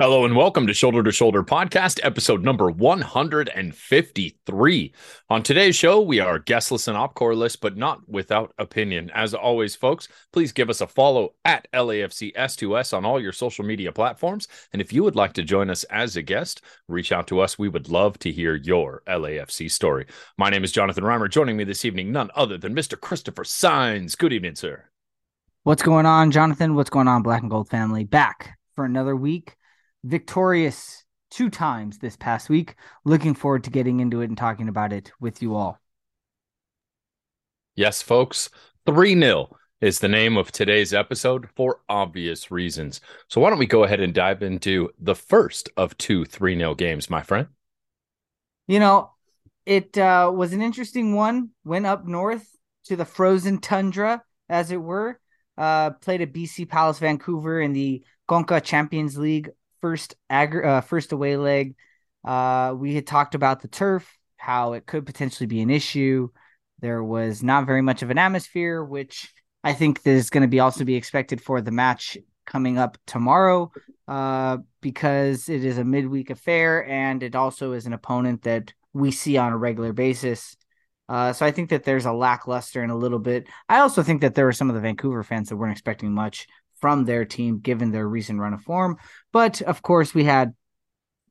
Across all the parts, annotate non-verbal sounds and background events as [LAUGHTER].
Hello and welcome to Shoulder to Shoulder Podcast, episode number 153. On today's show, we are guestless and opcoreless, but not without opinion. As always, folks, please give us a follow at LAFC S2S on all your social media platforms. And if you would like to join us as a guest, reach out to us. We would love to hear your LAFC story. My name is Jonathan Reimer. Joining me this evening, none other than Mr. Christopher Signs. Good evening, sir. What's going on, Jonathan? What's going on, Black and Gold family? Back for another week victorious two times this past week. Looking forward to getting into it and talking about it with you all. Yes, folks, 3 0 is the name of today's episode for obvious reasons. So, why don't we go ahead and dive into the first of two 3 0 games, my friend? You know, it uh, was an interesting one. Went up north to the frozen tundra, as it were. Uh, played at BC Place Vancouver in the Conca Champions League first ag- uh, first away leg, uh, we had talked about the turf, how it could potentially be an issue. There was not very much of an atmosphere, which I think is going to be also be expected for the match coming up tomorrow, uh, because it is a midweek affair and it also is an opponent that we see on a regular basis. Uh, so I think that there's a lackluster and a little bit. I also think that there were some of the Vancouver fans that weren't expecting much from their team given their recent run of form. But of course, we had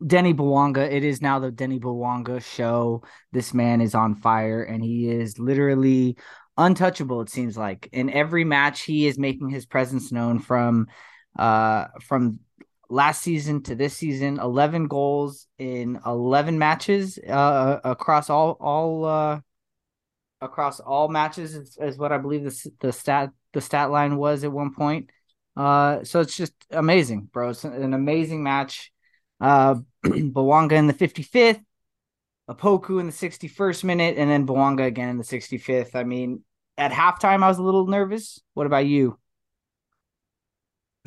Denis Bouanga. It is now the Denis Bouanga show. This man is on fire and he is literally untouchable, it seems like. In every match, he is making his presence known from uh from last season to this season 11 goals in 11 matches uh across all all uh across all matches is, is what i believe the, the stat the stat line was at one point uh, so it's just amazing, bro. It's an amazing match. Uh, [CLEARS THROAT] Bouanga in the 55th, Opoku in the 61st minute, and then Bouanga again in the 65th. I mean, at halftime, I was a little nervous. What about you?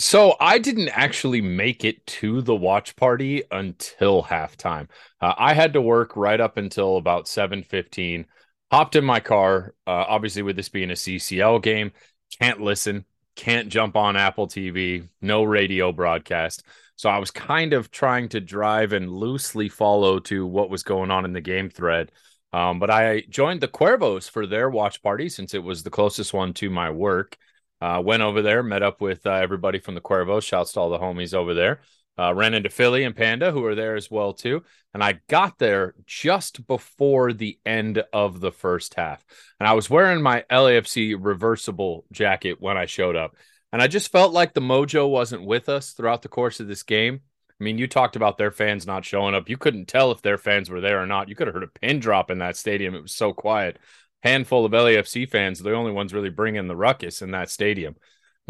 So I didn't actually make it to the watch party until halftime. Uh, I had to work right up until about 7:15. Hopped in my car. Uh, obviously, with this being a CCL game, can't listen can't jump on Apple TV, no radio broadcast. So I was kind of trying to drive and loosely follow to what was going on in the game thread. Um, but I joined the Cuervos for their watch party since it was the closest one to my work. Uh, went over there, met up with uh, everybody from the Cuervos. Shouts to all the homies over there. Uh, ran into Philly and Panda, who were there as well too. And I got there just before the end of the first half, and I was wearing my LAFC reversible jacket when I showed up. And I just felt like the mojo wasn't with us throughout the course of this game. I mean, you talked about their fans not showing up. You couldn't tell if their fans were there or not. You could have heard a pin drop in that stadium. It was so quiet. Handful of LAFC fans, are the only ones really bringing the ruckus in that stadium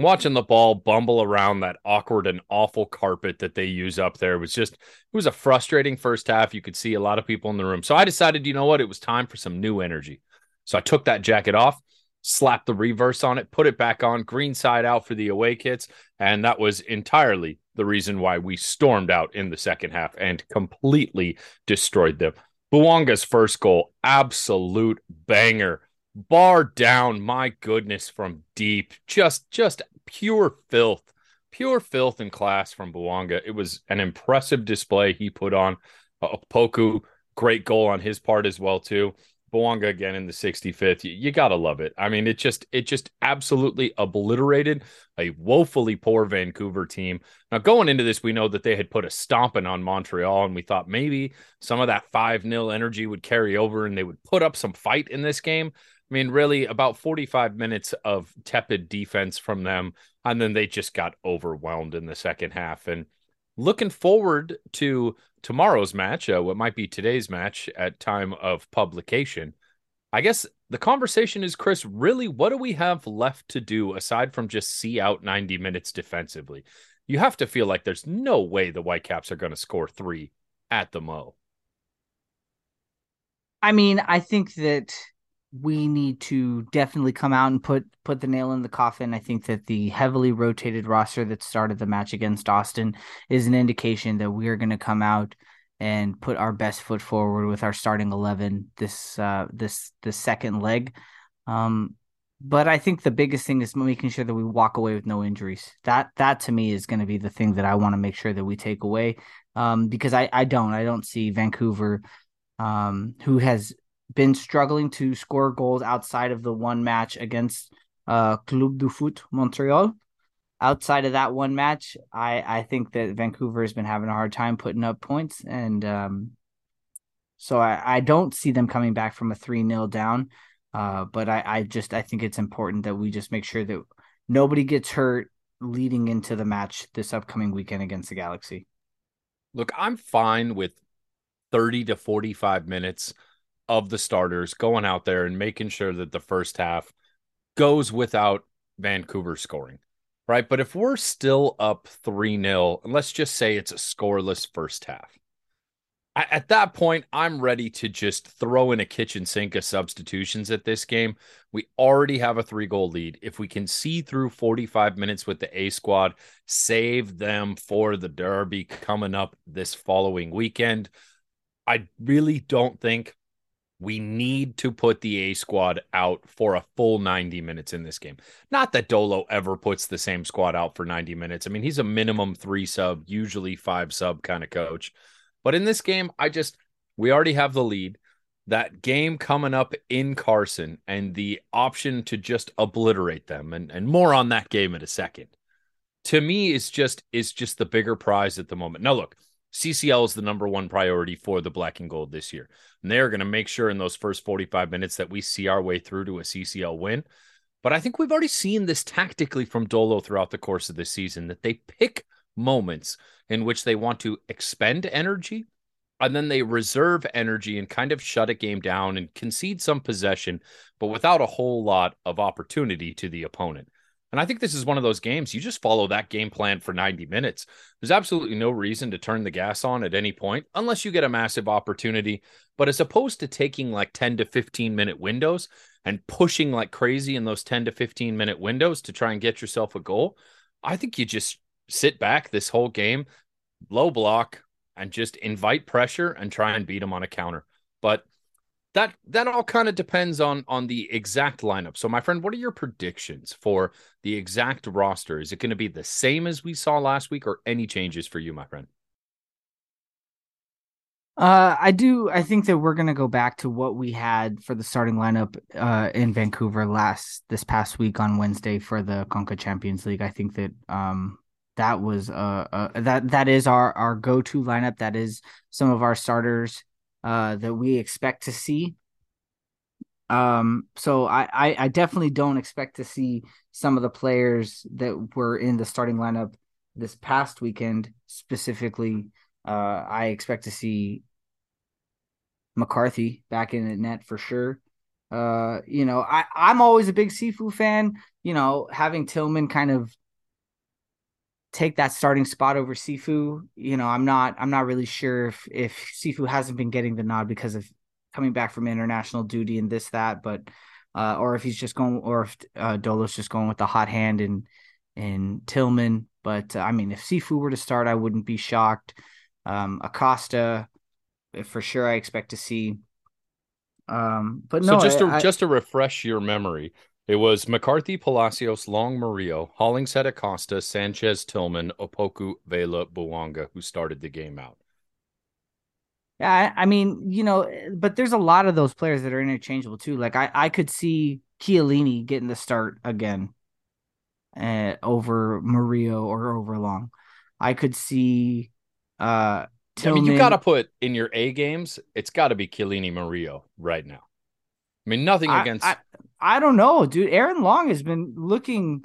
watching the ball bumble around that awkward and awful carpet that they use up there. Was just it was a frustrating first half. You could see a lot of people in the room. So i decided you know what? It was time for some new energy. So i took that jacket off slapped the reverse on it put it back on green side out for the away kits. And that was entirely the reason why we stormed out in the second half and completely destroyed them. Bouanga's first goal absolute banger bar down my goodness from deep just just pure filth pure filth in class from Bouanga. It was an impressive display he put on. Uh, Poku, great goal on his part as well too. Bouanga again in the 65th. You, you, gotta love it. I mean, it just it just absolutely obliterated a woefully poor Vancouver team. Now going into this, we know that they had put a stomping on Montreal, and we thought maybe some of that 5 0 energy would carry over and they would put up some fight in this game. I mean, really, about 45 minutes of tepid defense from them, and then they just got overwhelmed in the second half. And looking forward to tomorrow's match, uh, what might be today's match at time of publication. I guess the conversation is, Chris, really, what do we have left to do aside from just see out 90 minutes defensively? You have to feel like there's no way the Whitecaps are going to score three at the Mo. I mean, I think that we need to definitely come out and put put the nail in the coffin. I think that the heavily rotated roster that started the match against Austin is an indication that we are going to come out and put our best foot forward with our starting 11 this uh this the second leg. Um but I think the biggest thing is making sure that we walk away with no injuries. That that to me is going to be the thing that I want to make sure that we take away. Um, because I I don't I don't see Vancouver, um, who has been struggling to score goals outside of the one match against uh Club du Foot Montreal. Outside of that one match, I I think that Vancouver has been having a hard time putting up points, and um, so I I don't see them coming back from a three 0 down. Uh, but I, I just I think it's important that we just make sure that nobody gets hurt leading into the match this upcoming weekend against the Galaxy. Look, I'm fine with 30 to 45 minutes of the starters going out there and making sure that the first half goes without Vancouver scoring. Right. But if we're still up 3 0, and let's just say it's a scoreless first half, at that point, I'm ready to just throw in a kitchen sink of substitutions at this game. We already have a three goal lead. If we can see through 45 minutes with the A squad, save them for the Derby coming up this following weekend, I really don't think we need to put the A squad out for a full 90 minutes in this game. Not that Dolo ever puts the same squad out for 90 minutes. I mean, he's a minimum three sub, usually five sub kind of coach. But in this game, I just we already have the lead. That game coming up in Carson and the option to just obliterate them and, and more on that game in a second. To me, is just is just the bigger prize at the moment. Now look, CCL is the number one priority for the black and gold this year. And they're going to make sure in those first 45 minutes that we see our way through to a CCL win. But I think we've already seen this tactically from Dolo throughout the course of the season that they pick moments in which they want to expend energy and then they reserve energy and kind of shut a game down and concede some possession, but without a whole lot of opportunity to the opponent. And I think this is one of those games you just follow that game plan for 90 minutes. There's absolutely no reason to turn the gas on at any point unless you get a massive opportunity. But as opposed to taking like 10 to 15 minute windows and pushing like crazy in those 10 to 15 minute windows to try and get yourself a goal, I think you just sit back this whole game, low block, and just invite pressure and try and beat them on a counter. But that that all kind of depends on on the exact lineup. So, my friend, what are your predictions for the exact roster? Is it going to be the same as we saw last week, or any changes for you, my friend? Uh, I do. I think that we're gonna go back to what we had for the starting lineup uh, in Vancouver last this past week on Wednesday for the Conca Champions League. I think that um, that was uh, uh that that is our our go to lineup. That is some of our starters uh that we expect to see. Um, so I, I I definitely don't expect to see some of the players that were in the starting lineup this past weekend specifically. Uh, I expect to see McCarthy back in the net for sure. Uh, you know, I, I'm always a big Sifu fan. You know, having Tillman kind of take that starting spot over Sifu. You know, I'm not I'm not really sure if if Sifu hasn't been getting the nod because of coming back from international duty and this that, but uh, or if he's just going or if uh, Dolo's just going with the hot hand and and Tillman. But uh, I mean, if Sifu were to start, I wouldn't be shocked. Um, Acosta, for sure, I expect to see. Um, but no, so just to I, just to refresh your memory, it was McCarthy, Palacios, Long, Murillo, Hollingshead, Acosta, Sanchez, Tillman, Opoku, Vela, Bouanga, who started the game out. Yeah, I, I, mean, you know, but there's a lot of those players that are interchangeable too. Like I, I could see Chiellini getting the start again uh, over Murillo or over Long. I could see uh Tillman. I mean, you got to put in your A games, it's got to be Chiellini Murillo right now. I mean, nothing against. I, I don't know, dude. Aaron Long has been looking.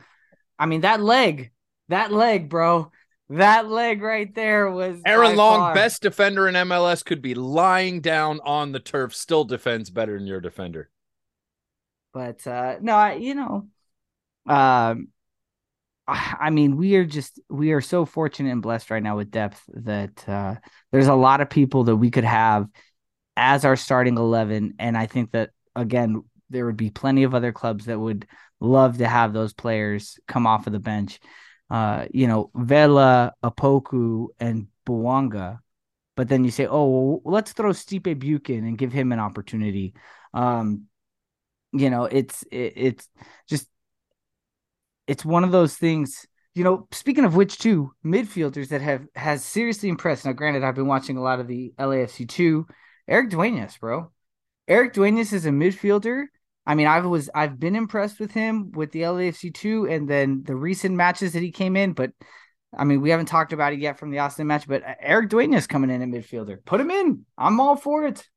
I mean, that leg, that leg, bro. That leg right there was Aaron Long, far. best defender in MLS, could be lying down on the turf, still defends better than your defender. But uh no, I you know, um, I mean, we are just we are so fortunate and blessed right now with depth that uh there's a lot of people that we could have as our starting eleven, and I think that again there would be plenty of other clubs that would love to have those players come off of the bench. Uh, you know, Vela, Opoku, and Bouanga. But then you say, oh, well, let's throw Stipe Biuk and give him an opportunity. Um, you know, it's it, it's just it's one of those things. You know, speaking of which, two midfielders that have has seriously impressed. Now, granted, I've been watching a lot of the LAFC two. Eric Duenas, bro. Eric Duenas is a midfielder. I mean, I was I've been impressed with him with the LAFC two, and then the recent matches that he came in. But I mean, we haven't talked about it yet from the Austin match. But Eric Duenas coming in at midfielder, put him in. I'm all for it.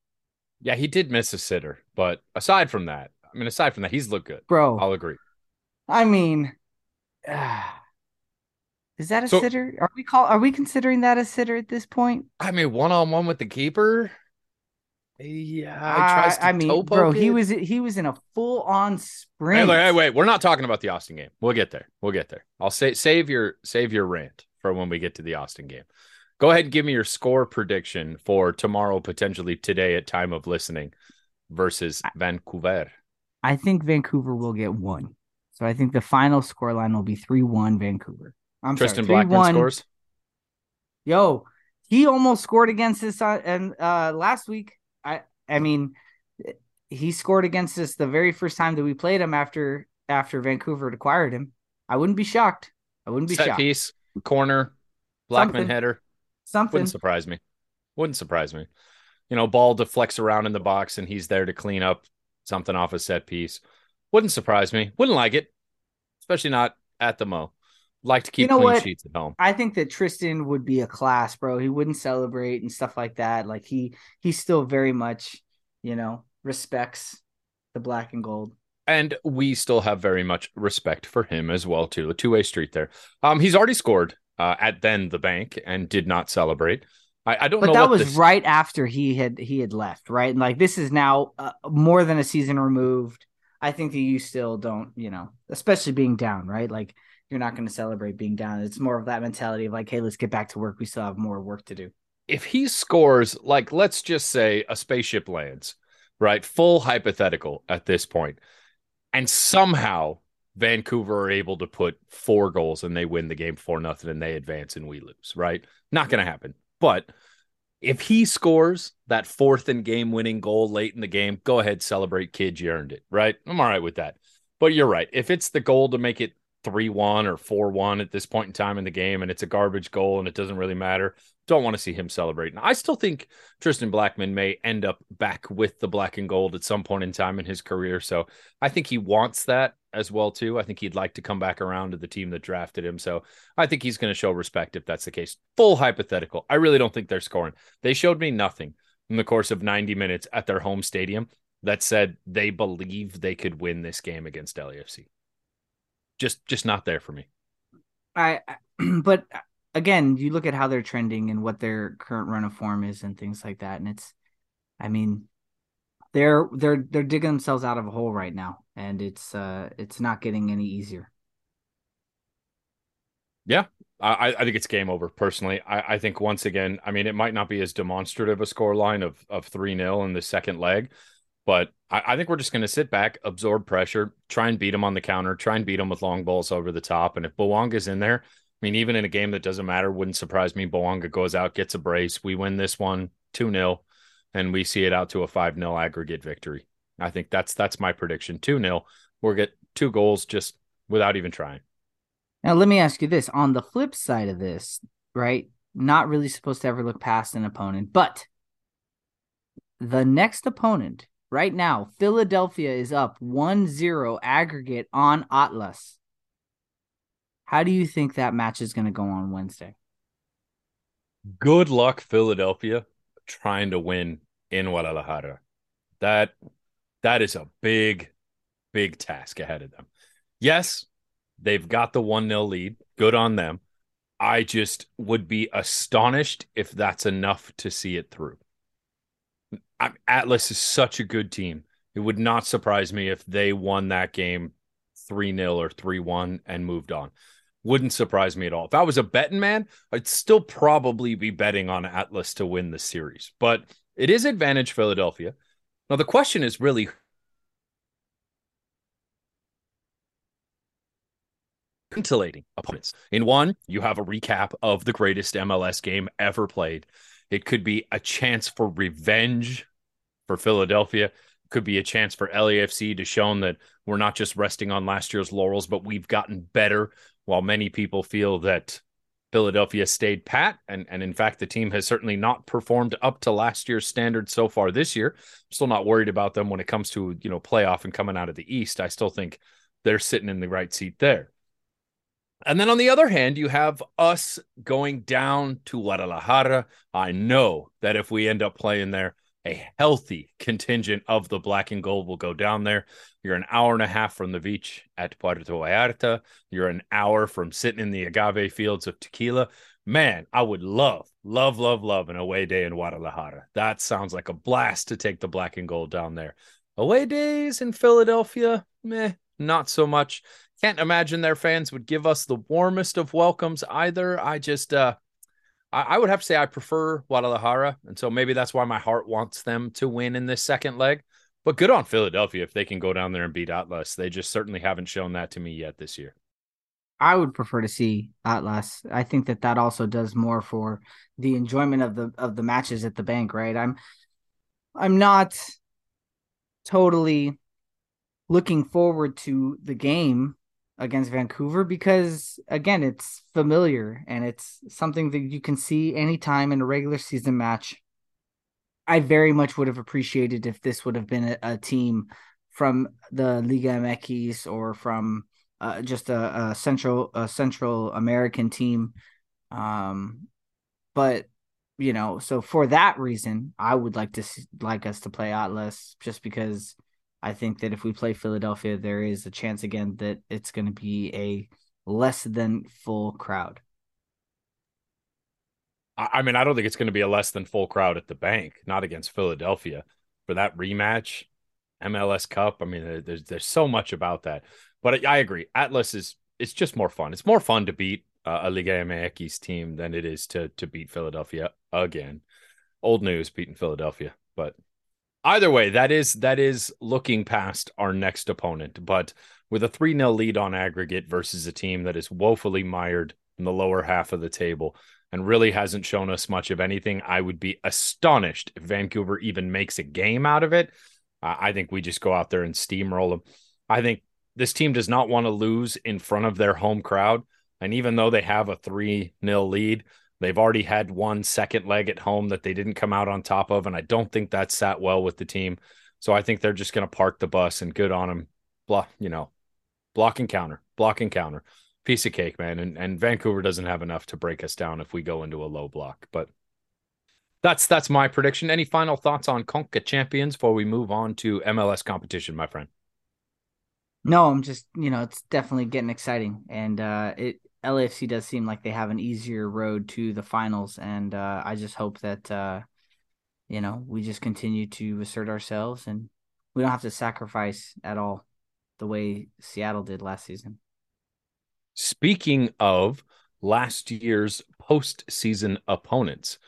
Yeah, he did miss a sitter, but aside from that, I mean, aside from that, he's looked good, bro. I'll agree. I mean, uh, [SIGHS] is that a so, sitter? Are we call? Are we considering that a sitter at this point? I mean, one on one with the keeper. Yeah, I, I mean, bro, he was he was in a full on sprint. Hey, wait, wait, we're not talking about the Austin game. We'll get there. We'll get there. I'll say save your save your rant for when we get to the Austin game. Go ahead and give me your score prediction for tomorrow, potentially today at time of listening, versus Vancouver. I think Vancouver will get one. So I think the final score line will be three one Vancouver. I'm Tristan sorry, Blackmon scores. Yo, he almost scored against this uh, and uh, last week. I I mean, he scored against us the very first time that we played him after after Vancouver acquired him. I wouldn't be shocked. I wouldn't be shocked. Set shocked. piece, corner, Blackmon Something. header. Something wouldn't surprise me. Wouldn't surprise me. You know, ball deflects around in the box and he's there to clean up something off a set piece. Wouldn't surprise me. Wouldn't like it, especially not at the Mo. Like to keep You know clean what? sheets at home. I think that Tristan would be a class, bro. He wouldn't celebrate and stuff like that. Like he he still very much, you know, respects the black and gold. And we still have very much respect for him as well, too. A two-way street there. Um, he's already scored uh, at then the bank and did not celebrate. I, I don't But know. that what was this- right after he had he had left, right? And like this is now uh, more than a season removed. I think that you still don't, you know, especially being down, right? Like you're not going to celebrate being down. It's more of that mentality of like, hey, let's get back to work. We still have more work to do. if he scores, like let's just say a spaceship lands, right? Full hypothetical at this point, and somehow Vancouver are able to put four goals and they win the game four nothing and they advance and we lose, right? Not going to happen. But if he scores that fourth and game winning goal late in the game, go ahead, celebrate, kid. You earned it, right? I'm all right with that. But you're right. If it's the goal to make it 3 1 or 4 1 at this point in time in the game and it's a garbage goal and it doesn't really matter, don't want to see him celebrating. I still think Tristan Blackmon may end up back with the black and gold at some point in time in his career. So I think he wants that as well too. I think he'd like to come back around to the team that drafted him. So I think he's going to show respect if that's the case. Full hypothetical. I really don't think they're scoring. They showed me nothing in the course of 90 minutes at their home stadium that said they believe they could win this game against LAFC. Just just not there for me. I, [CLEARS THROAT] but again, you look at how they're trending and what their current run of form is and things like that, and it's, I mean, they're they're they're digging themselves out of a hole right now, and it's uh it's not getting any easier. Yeah, I, I think it's game over. Personally, I, I think once again, I mean, it might not be as demonstrative a score line of of three 0 in the second leg, but I, I think we're just going to sit back, absorb pressure, try and beat them on the counter, try and beat them with long balls over the top. And if Bouanga's in there, I mean, even in a game that doesn't matter, wouldn't surprise me. Bouanga goes out, gets a brace. We win this one 2 0, and we see it out to a 5 0 aggregate victory. I think that's that's my prediction 2 0. We'll get two goals just without even trying. Now, let me ask you this: on the flip side of this, right? Not really supposed to ever look past an opponent, but the next opponent right now, Philadelphia is up 1-0 aggregate on Atlas. How do you think that match is going to go on Wednesday? Good luck, Philadelphia, trying to win in Guadalajara. That that is a big, big task ahead of them. Yes, they've got the 1 0 lead. Good on them. I just would be astonished if that's enough to see it through. Atlas is such a good team. It would not surprise me if they won that game 3 0 or 3 1 and moved on. Wouldn't surprise me at all. If I was a betting man, I'd still probably be betting on Atlas to win the series, but it is advantage Philadelphia. Now, the question is really opponents. In one, you have a recap of the greatest MLS game ever played. It could be a chance for revenge for Philadelphia. could be a chance for LAFC to show them that we're not just resting on last year's laurels, but we've gotten better. While many people feel that Philadelphia stayed pat, and and in fact, the team has certainly not performed up to last year's standards so far this year. I'm still not worried about them when it comes to you know playoff and coming out of the East. I still think they're sitting in the right seat there. And then on the other hand, you have us going down to Guadalajara. I know that if we end up playing there, a healthy contingent of the black and gold will go down there. You're an hour and a half from the beach at Puerto Vallarta. You're an hour from sitting in the agave fields of tequila. Man, I would love, love, love, love an away day in Guadalajara. That sounds like a blast to take the black and gold down there. Away days in Philadelphia, meh, not so much. Can't imagine their fans would give us the warmest of welcomes either. I just, uh, I, I would have to say I prefer Guadalajara, and so maybe that's why my heart wants them to win in this second leg. But good on Philadelphia if they can go down there and beat Atlas. They just certainly haven't shown that to me yet this year. I would prefer to see Atlas. I think that that also does more for the enjoyment of the of the matches at the bank, right? I'm I'm not totally looking forward to the game against Vancouver because again, it's familiar and it's something that you can see anytime in a regular season match. I very much would have appreciated if this would have been a, a team from the Liga MX or from uh, just a, a, central a Central American team. Um, but you know, so for that reason, I would like to see, like us to play Atlas just because I think that if we play Philadelphia, there is a chance again that it's going to be a less than full crowd. I mean, I don't think it's going to be a less than full crowd at the bank, not against Philadelphia for that rematch, MLS Cup. I mean, there's there's so much about that, but I, agree. Atlas is it's just more fun. It's more fun to beat uh, a Liga MX team than it is to to beat Philadelphia again. Old news, beating Philadelphia, but either way, that is that is looking past our next opponent. But with a 3 0 lead on aggregate versus a team that is woefully mired in the lower half of the table and really hasn't shown us much of anything, I would be astonished if Vancouver even makes a game out of it. Uh, I think we just go out there and steamroll them. I think this team does not want to lose in front of their home crowd. And even though they have a 3 0 lead, They've already had one second leg at home that they didn't come out on top of, and I don't think that sat well with the team. So I think they're just going to park the bus and good on them. Block, you know, block and counter, block and counter, piece of cake, man. And and Vancouver doesn't have enough to break us down if we go into a low block. But that's that's my prediction. Any final thoughts on Conca champions before we move on to MLS competition, my friend? No, I'm just you know it's definitely getting exciting, and uh, it LAFC does seem like they have an easier road to the finals, and uh, I just hope that uh, you know we just continue to assert ourselves and we don't have to sacrifice at all the way Seattle did last season. Speaking of last year's postseason opponents,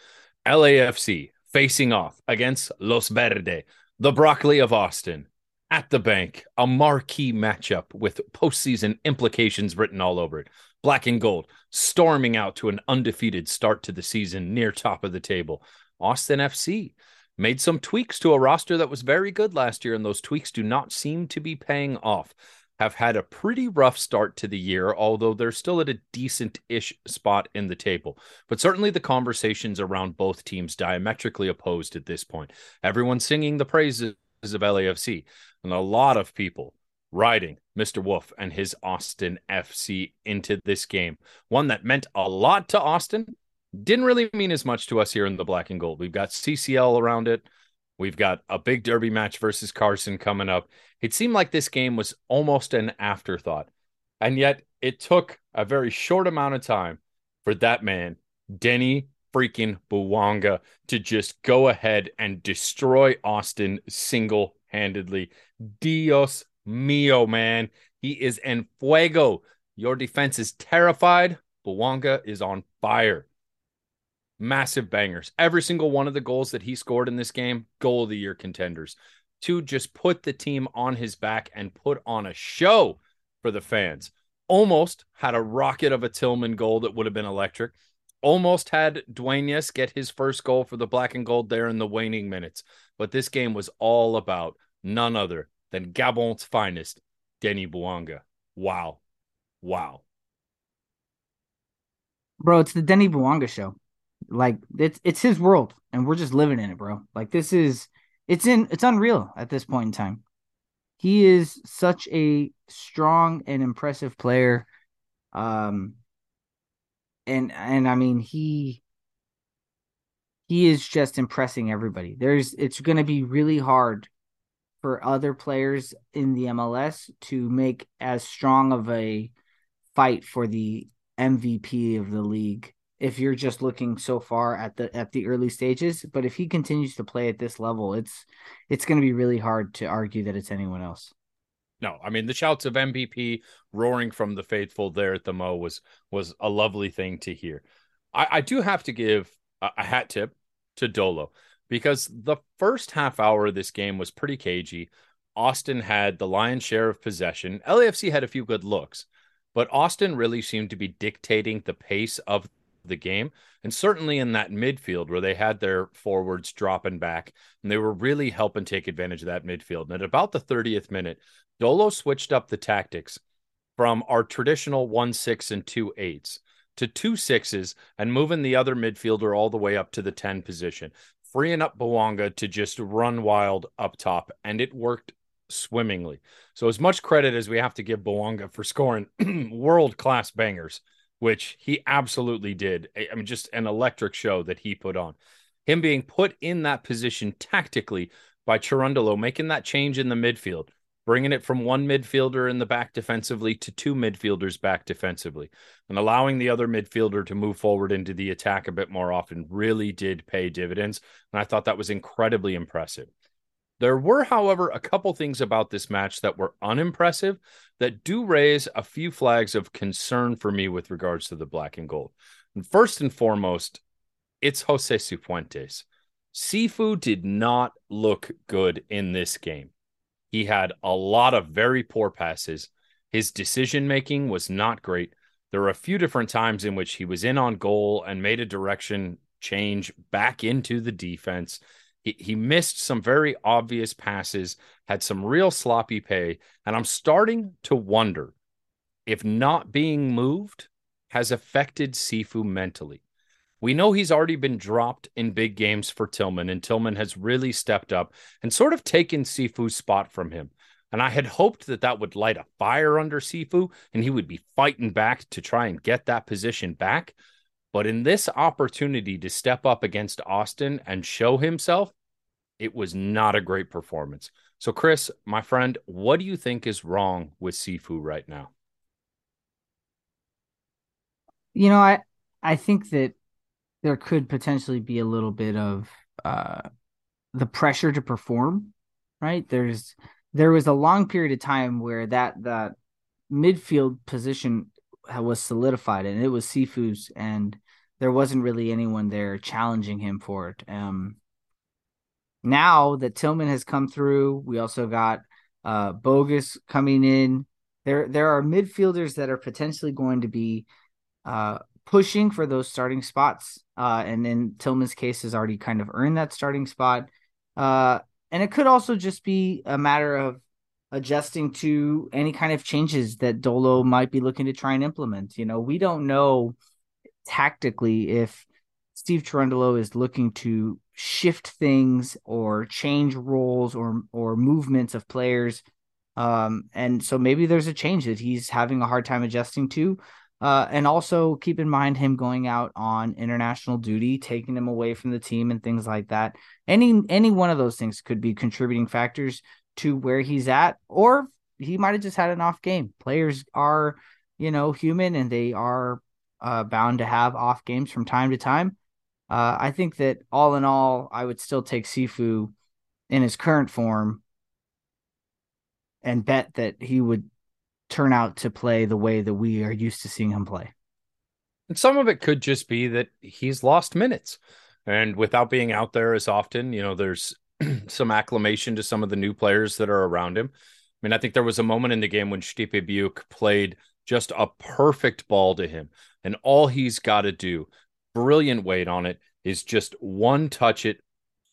LAFC facing off against Los Verde, the broccoli of Austin, at the bank, a marquee matchup with postseason implications written all over it black and gold, storming out to an undefeated start to the season near top of the table. Austin FC made some tweaks to a roster that was very good last year, and those tweaks do not seem to be paying off. Have had a pretty rough start to the year, although they're still at a decent ish spot in the table. But certainly the conversations around both teams diametrically opposed at this point. Everyone singing the praises of LAFC, and a lot of people riding Mr. Wolff and his Austin FC into this game. One that meant a lot to Austin, didn't really mean as much to us here in the black and gold. We've got CCL around it. We've got a big derby match versus Carson coming up. It seemed like this game was almost an afterthought. And yet it took a very short amount of time for that man, Denis freaking Bouanga, to just go ahead and destroy Austin single handedly. Dios Mio, man. He is en fuego. Your defense is terrified. Bouanga is on fire. Massive bangers. Every single one of the goals that he scored in this game, goal of the year contenders. To just put the team on his back and put on a show for the fans. Almost had a rocket of a Tillman goal that would have been electric. Almost had Duenas get his first goal for the black and gold there in the waning minutes. But this game was all about none other than Gabon's finest, Denis Bouanga. Wow. Wow. Bro, it's the Denis Bouanga show. Like it's it's his world and we're just living in it, bro. Like this is it's in it's unreal at this point in time. He is such a strong and impressive player. Um and and I mean he he is just impressing everybody. There's it's going to be really hard for other players in the MLS to make as strong of a fight for the MVP of the league if you're just looking so far at the at the early stages. But if he continues to play at this level it's it's going to be really hard to argue that it's anyone else. No i mean the shouts of mvp roaring from the faithful there at the mo was was a lovely thing to hear. I i do have to give a, a hat tip to Dolo because the first half hour of this game was pretty cagey. Austin had the lion's share of possession. LAFC had a few good looks, but Austin really seemed to be dictating the pace of the game. And certainly in that midfield where they had their forwards dropping back and they were really helping take advantage of that midfield. And at about the 30th minute, Dolo switched up the tactics from our traditional 1 6 and 2 8s to two sixes and moving the other midfielder all the way up to the 10 position, freeing up Bouanga to just run wild up top. And it worked swimmingly. So, as much credit as we have to give Bouanga for scoring [CLEARS THROAT] world class bangers, which he absolutely did. I mean, just an electric show that he put on. Him being put in that position tactically by Cherundolo, making that change in the midfield, bringing it from one midfielder in the back defensively to two midfielders back defensively, and allowing the other midfielder to move forward into the attack a bit more often really did pay dividends. And I thought that was incredibly impressive. There were, however, a couple things about this match that were unimpressive that do raise a few flags of concern for me with regards to the black and gold. And first and foremost, it's Jose Cifuentes. Sifu did not look good in this game. He had a lot of very poor passes. His decision making was not great. There were a few different times in which he was in on goal and made a direction change back into the defense. He, he missed some very obvious passes, had some real sloppy pay. And I'm starting to wonder if not being moved has affected Sifu mentally. We know he's already been dropped in big games for Tillman, and Tillman has really stepped up and sort of taken Sifu's spot from him. And I had hoped that that would light a fire under Sifu and he would be fighting back to try and get that position back. But in this opportunity to step up against Austin and show himself, it was not a great performance. So, Chris, my friend, what do you think is wrong with Sifu right now? You know, I I think that there could potentially be a little bit of uh, the pressure to perform, right? There's there was a long period of time where that that midfield position was solidified and it was Sifu's and there wasn't really anyone there challenging him for it. Um, now that Tillman has come through, we also got uh, Bogusz coming in. There there are midfielders that are potentially going to be uh, pushing for those starting spots. Uh, and in Tillman's case, has already kind of earned that starting spot. Uh, and it could also just be a matter of adjusting to any kind of changes that Dolo might be looking to try and implement. You know, we don't know tactically if Steve Cherundolo is looking to shift things or change roles or or movements of players. Um, and so maybe there's a change that he's having a hard time adjusting to. Uh, and also keep in mind him going out on international duty, taking him away from the team and things like that. Any any one of those things could be contributing factors to where he's at, or he might have just had an off game. Players are, you know, human and they are uh, bound to have off games from time to time. Uh, I think that all in all, I would still take Sifu in his current form and bet that he would turn out to play the way that we are used to seeing him play. And some of it could just be that he's lost minutes. And without being out there as often, you know, there's [CLEARS THROAT] some acclamation to some of the new players that are around him. I mean, I think there was a moment in the game when Stipe Biuk played just a perfect ball to him. And all he's got to do, brilliant weight on it, is just one touch it,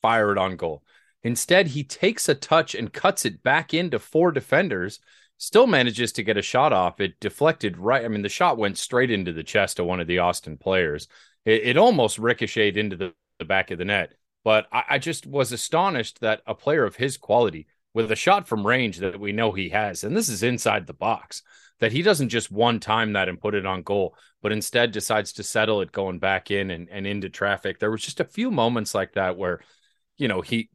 fire it on goal. Instead, he takes a touch and cuts it back into four defenders, still manages to get a shot off. It deflected right. I mean, the shot went straight into the chest of one of the Austin players. It, it almost ricocheted into the, the back of the net. But I, I just was astonished that a player of his quality, with a shot from range that we know he has, and this is inside the box, that he doesn't just one time that and put it on goal, but instead decides to settle it going back in and, and into traffic. There was just a few moments like that where, you know, he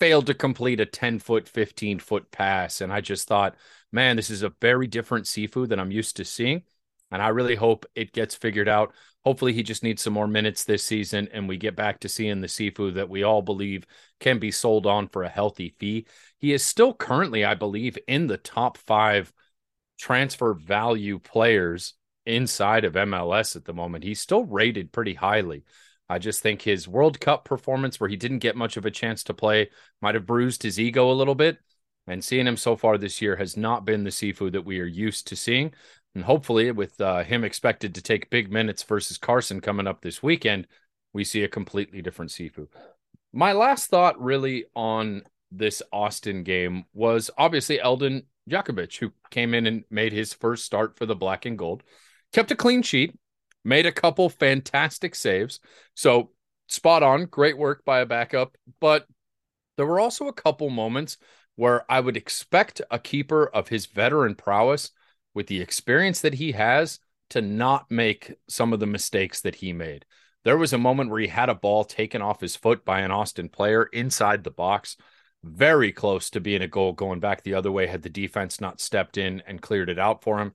failed to complete a 10 foot, 15 foot pass. And I just thought, man, this is a very different Sifu than I'm used to seeing. And I really hope it gets figured out. Hopefully, he just needs some more minutes this season and we get back to seeing the Sifu that we all believe can be sold on for a healthy fee. He is still currently, I believe, in the top five transfer value players inside of MLS at the moment. He's still rated pretty highly. I just think his World Cup performance, where he didn't get much of a chance to play, might have bruised his ego a little bit. And seeing him so far this year has not been the Sifu that we are used to seeing. And hopefully, with uh, him expected to take big minutes versus Carson coming up this weekend, we see a completely different Sifu. My last thought, really, on this Austin game was obviously Eldin Jakubec, who came in and made his first start for the black and gold, kept a clean sheet, made a couple fantastic saves. So spot on, great work by a backup. But there were also a couple moments where I would expect a keeper of his veteran prowess with the experience that he has to not make some of the mistakes that he made. There was a moment where he had a ball taken off his foot by an Austin player inside the box very close to being a goal going back the other way had the defense not stepped in and cleared it out for him.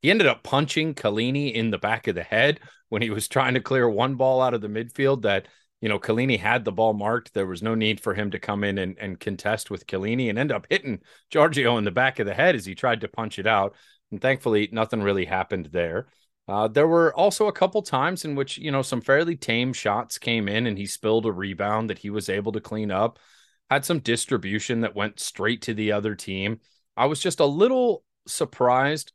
He ended up punching Chiellini in the back of the head when he was trying to clear one ball out of the midfield that, you know, Chiellini had the ball marked. There was no need for him to come in and, and contest with Chiellini and end up hitting Giorgio in the back of the head as he tried to punch it out. And thankfully, nothing really happened there. Uh, there were also a couple times in which, you know, some fairly tame shots came in and he spilled a rebound that he was able to clean up had some distribution that went straight to the other team. I was just a little surprised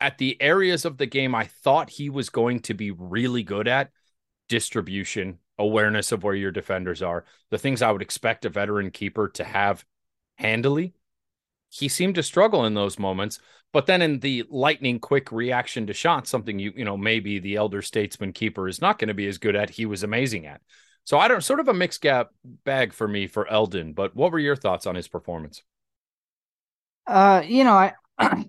at the areas of the game I thought he was going to be really good at distribution, awareness of where your defenders are, the things I would expect a veteran keeper to have handily. He seemed to struggle in those moments, but then in the lightning quick reaction to shots, something you you know maybe the elder statesman keeper is not going to be as good at, he was amazing at. So I don't sort of a mixed gap bag for me for Eldin, but what were your thoughts on his performance? Uh, you know, I [CLEARS THROAT]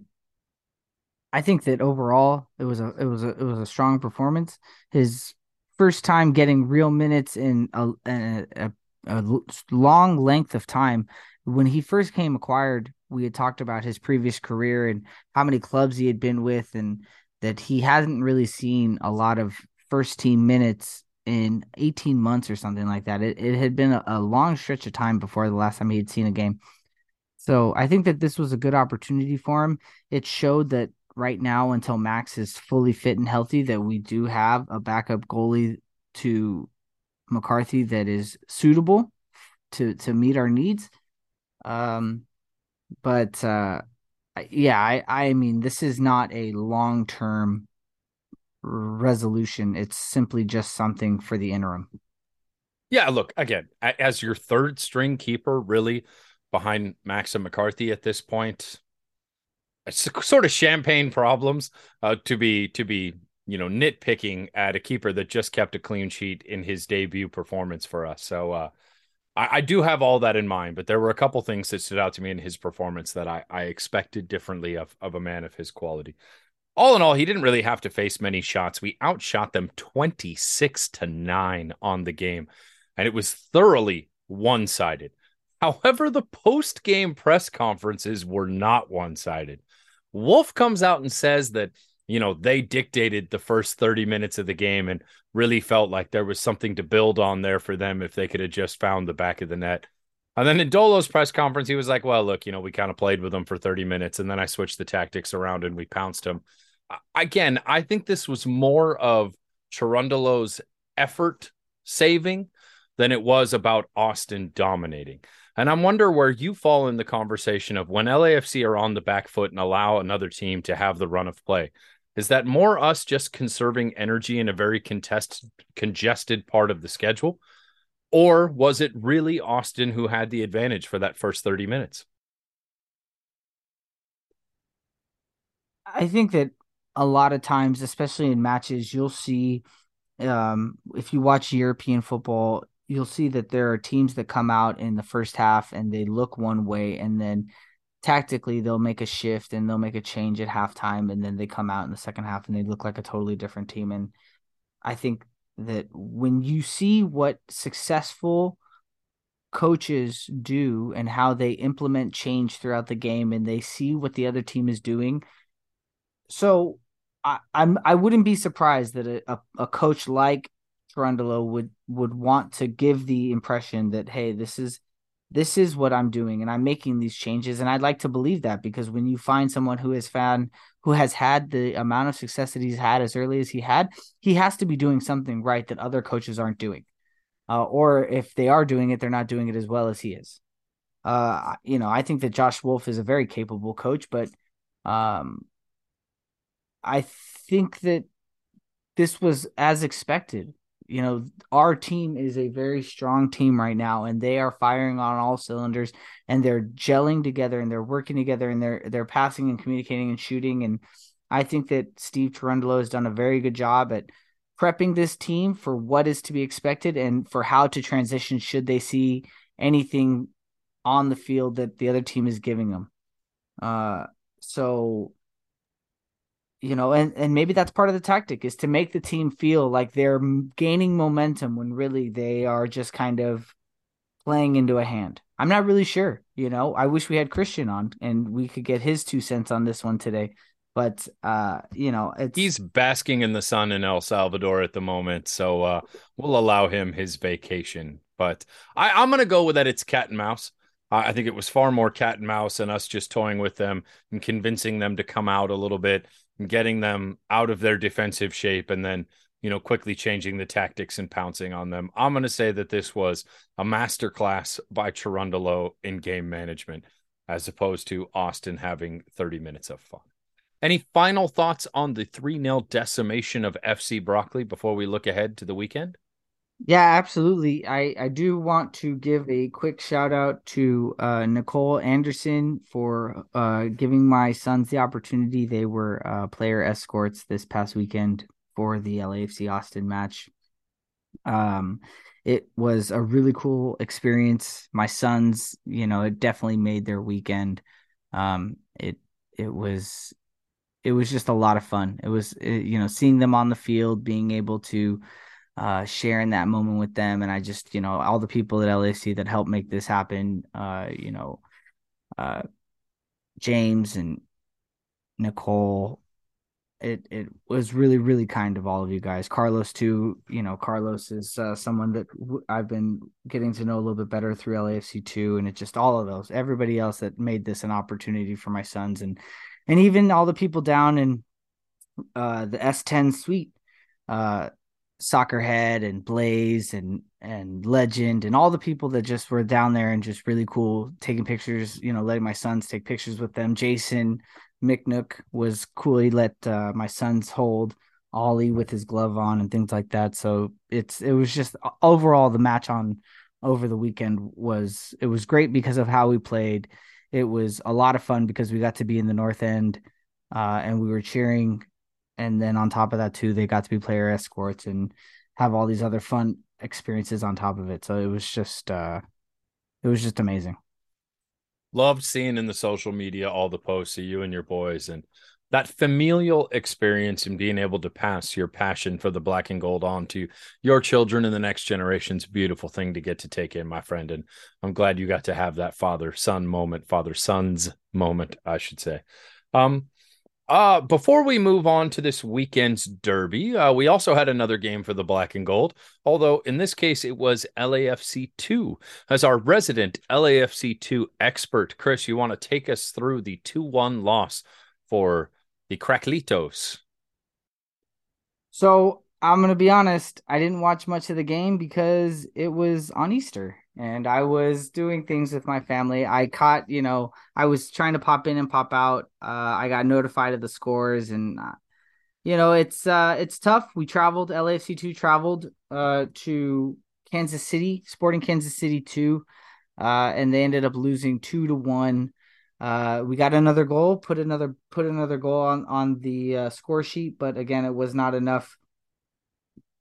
I think that overall it was a it was a it was a strong performance. His first time getting real minutes in a, a, a, a long length of time. When he first came acquired, we had talked about his previous career and how many clubs he had been with, and that he hasn't really seen a lot of first team minutes in 18 months or something like that. It, it had been a, a long stretch of time before the last time he had seen a game. So I think that this was a good opportunity for him. It showed that right now, until Max is fully fit and healthy, that we do have a backup goalie to McCarthy that is suitable to to meet our needs. Um, but uh, yeah, I I mean this is not a long term resolution. It's simply just something for the interim. Yeah, look, again, as your third string keeper, really behind Max and McCarthy at this point, sort of champagne problems uh, to be to be you know nitpicking at a keeper that just kept a clean sheet in his debut performance for us. So uh, I, I, do have all that in mind, but there were a couple things that stood out to me in his performance that I, I expected differently of of a man of his quality all in all, he didn't really have to face many shots. We outshot them 26 to 9 on the game, and it was thoroughly one sided. However, the post game press conferences were not one sided. Wolff comes out and says that, you know, they dictated the first 30 minutes of the game and really felt like there was something to build on there for them if they could have just found the back of the net. And then in Dolo's press conference, he was like, well, look, you know, we kind of played with them for 30 minutes and then I switched the tactics around and we pounced them again, I think this was more of Cherundolo's effort saving than it was about Austin dominating. And I wonder where you fall in the conversation of when LAFC are on the back foot and allow another team to have the run of play. Is that more us just conserving energy in a very contested, congested part of the schedule? Or was it really Austin who had the advantage for that first 30 minutes? I think that a lot of times, especially in matches, you'll see um, if you watch European football, you'll see that there are teams that come out in the first half and they look one way and then tactically they'll make a shift and they'll make a change at halftime and then they come out in the second half and they look like a totally different team. And I think that when you see what successful coaches do and how they implement change throughout the game and they see what the other team is doing so I, I'm I wouldn't be surprised that a, a, a coach like Cherundolo would would want to give the impression that hey this is this is what I'm doing and I'm making these changes. And I'd like to believe that because when you find someone who has found who has had the amount of success that he's had as early as he had he has to be doing something right that other coaches aren't doing uh, or if they are doing it they're not doing it as well as he is. Uh, you know I think that Josh Wolff is a very capable coach but um, I think that this was as expected you know, our team is a very strong team right now, and they are firing on all cylinders, and they're gelling together, and they're working together, and they're they're passing and communicating and shooting. And I think that Steve Cherundolo has done a very good job at prepping this team for what is to be expected and for how to transition should they see anything on the field that the other team is giving them. Uh, so you know, and and maybe that's part of the tactic is to make the team feel like they're gaining momentum when really they are just kind of playing into a hand. I'm not really sure, you know. I wish we had Christian on and we could get his two cents on this one today. But uh, you know, he's basking in the sun in El Salvador at the moment, so uh we'll allow him his vacation. But I, I'm gonna go with that it's cat and mouse. I think it was far more cat and mouse and us just toying with them and convincing them to come out a little bit getting them out of their defensive shape and then you know quickly changing the tactics and pouncing on them. I'm going to say that this was a masterclass by Cherundolo in game management as opposed to Austin having 30 minutes of fun. Any final thoughts on the 3 0 decimation of FC Broccoli before we look ahead to the weekend? Yeah, absolutely. I, I do want to give a quick shout out to uh, Nicole Anderson for uh, giving my sons the opportunity. They were uh, player escorts this past weekend for the LAFC Austin match. Um, it was a really cool experience. My sons, you know, it definitely made their weekend. Um, it it was it was just a lot of fun. It was it, you know seeing them on the field, being able to uh, sharing that moment with them. And I just, you know, all the people at LAFC that helped make this happen, uh, you know, uh, James and Nicole. It it was really really kind of all of you guys. Carlos too, you know, Carlos is uh, someone that w- I've been getting to know a little bit better through LAFC too, and it just all of those, everybody else that made this an opportunity for my sons, and and even all the people down in uh, the S10 suite. Uh, Soccerhead and Blaze and and Legend and all the people that just were down there and just really cool taking pictures, you know, letting my sons take pictures with them. Jason McNook was cool. He let uh, my sons hold Ollie with his glove on and things like that. So it's it was just overall the match on over the weekend was it was great because of how we played. It was a lot of fun because we got to be in the north end uh, and we were cheering and then on top of that too they got to be player escorts and have all these other fun experiences on top of it. So it was just uh it was just amazing. Loved seeing in the social media all the posts of you and your boys and that familial experience and being able to pass your passion for the black and gold on to your children and the next generation is a beautiful thing to get to take in my friend. And i'm glad you got to have that father son moment father sons moment i should say. Um uh, before we move on to this weekend's derby, uh, we also had another game for the black and gold, although in this case it was LAFC 2. As our resident LAFC 2 expert, Chris, you want to take us through the 2 1 loss for the Cracklitos? So I'm going to be honest, I didn't watch much of the game because it was on Easter and I was doing things with my family. I caught, you know, I was trying to pop in and pop out. Uh, I got notified of the scores, and uh, you know, it's uh, it's tough. We traveled. LAFC two traveled uh, to Kansas City, Sporting Kansas City two, uh, and they ended up losing two to one. Uh, we got another goal, put another put another goal on on the uh, score sheet, but again, it was not enough.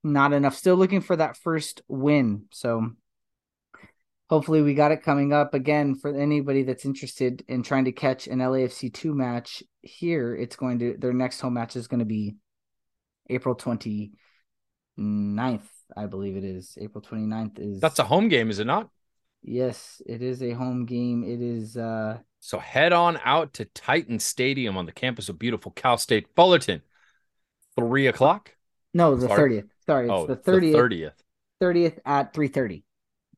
Not enough. Still looking for that first win. So hopefully we got it coming up again for anybody that's interested in trying to catch an LAFC two match here. It's going to their next home match is going to be April 29th, I believe it is. April 29th is That's a home game, is it not? Yes, it is a home game. It is uh So head on out to Titan Stadium on the campus of beautiful Cal State Fullerton. Three o'clock? no, the 30th. Sorry, it's oh, the 30th, thirtieth. 30th at 3:30.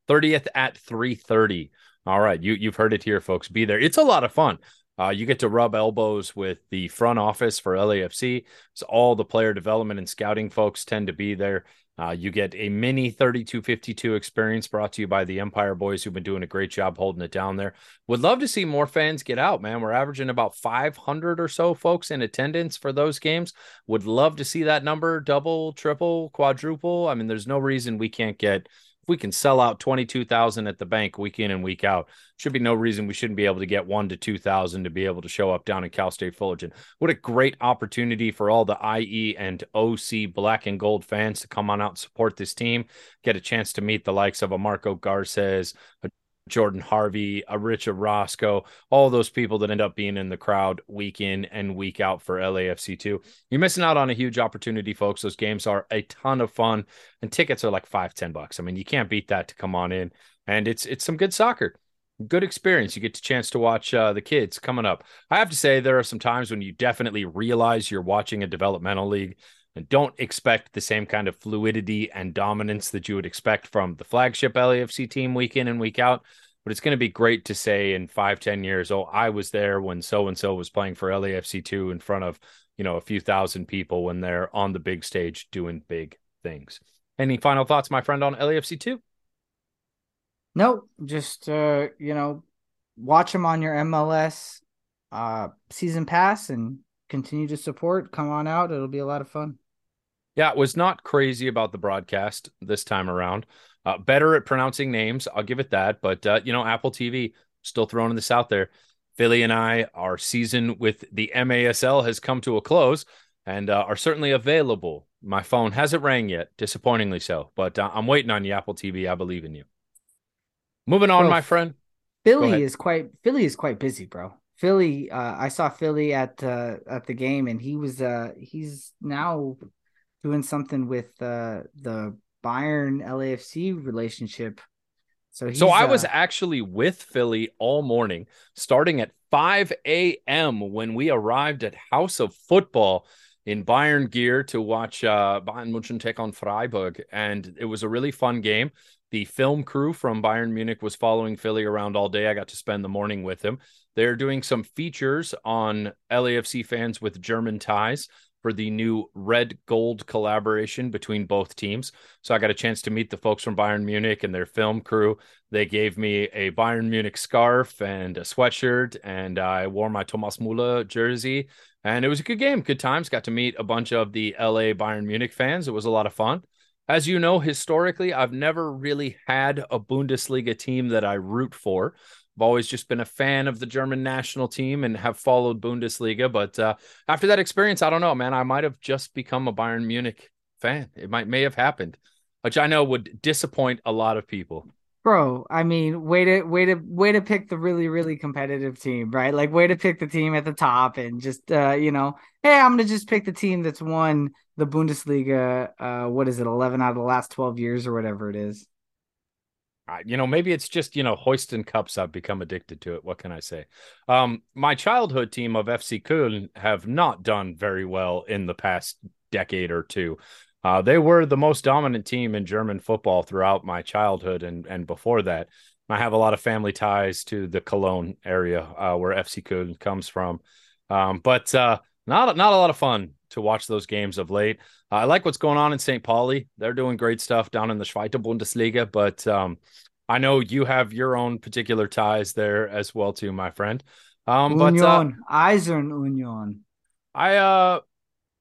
30th at 3:30. All right, you you've heard it here, folks. Be there. It's a lot of fun. Uh, you get to rub elbows with the front office for LAFC. So all the player development and scouting folks tend to be there. Uh, you get a mini 3252 experience brought to you by the Empire Boys, who've been doing a great job holding it down there. Would love to see more fans get out, man. We're averaging about 500 or so folks in attendance for those games. Would love to see that number double, triple, quadruple. I mean, there's no reason we can't get if we can sell out 22,000 at the bank week in and week out, should be no reason we shouldn't be able to get one to 2,000 to be able to show up down in Cal State Fullerton. What a great opportunity for all the IE and OC black and gold fans to come on out and support this team, get a chance to meet the likes of a Marco Garces, a Jordan Harvey, a Richard Roscoe, all those people that end up being in the crowd week in and week out for LAFC2. You're missing out on a huge opportunity, folks. Those games are a ton of fun, and tickets are like five, ten bucks. I mean, you can't beat that to come on in, and it's it's some good soccer. Good experience. You get a chance to watch uh, the kids coming up. I have to say, there are some times when you definitely realize you're watching a developmental league and don't expect the same kind of fluidity and dominance that you would expect from the flagship LAFC team week in and week out. But it's going to be great to say in five, ten years, oh, I was there when so and so was playing for LAFC two in front of, you know, a few thousand people when they're on the big stage doing big things. Any final thoughts, my friend, on LAFC two? No, just uh, you know, watch them on your MLS uh season pass and continue to support. Come on out. It'll be a lot of fun. Yeah, was not crazy about the broadcast this time around. Uh, better at pronouncing names, I'll give it that. But uh, you know, Apple TV still throwing this out there. Philly and I, our season with the MASL has come to a close and uh, are certainly available. My phone hasn't rang yet, disappointingly so, but uh, I'm waiting on you, Apple TV. I believe in you. Moving on, Bro, my friend. Philly is quite Philly is quite busy, bro. Philly, uh, I saw Philly at uh, at the game, and he was uh, he's now doing something with uh, the Bayern LAFC relationship. So So I was uh, actually with Philly all morning, starting at 5 a.m. when we arrived at House of Football in Bayern gear to watch uh, Bayern München take on Freiburg. And it was a really fun game. The film crew from Bayern Munich was following Philly around all day. I got to spend the morning with him. They're doing some features on LAFC fans with German ties for the new red gold collaboration between both teams. So I got a chance to meet the folks from Bayern Munich and their film crew. They gave me a Bayern Munich scarf and a sweatshirt, and I wore my Thomas Müller jersey. And it was a good game, good times. Got to meet a bunch of the LA Bayern Munich fans. It was a lot of fun. As you know, historically, I've never really had a Bundesliga team that I root for. I've always just been a fan of the German national team and have followed Bundesliga. But uh, after that experience, I don't know, man. I might have just become a Bayern Munich fan. It might may have happened, which I know would disappoint a lot of people. bro. I mean, way to way to way to pick the really really competitive team, right? Like way to pick the team at the top and just uh, you know, hey, I'm gonna just pick the team that's won the Bundesliga. Uh, what is it, eleven out of the last twelve years or whatever it is. You know, maybe it's just you know hoisting cups. I've become addicted to it. What can I say? Um, my childhood team of FC Köln have not done very well in the past decade or two. Uh, they were the most dominant team in German football throughout my childhood and and before that. I have a lot of family ties to the Cologne area uh, where FC Köln comes from, um, but uh, not not a lot of fun to watch those games of late. Uh, I like what's going on in St. Pauli. They're doing great stuff down in the Zweite Bundesliga, but um, I know you have your own particular ties there as well too, my friend. Um, but uh, Union, Eisern Union. I, uh,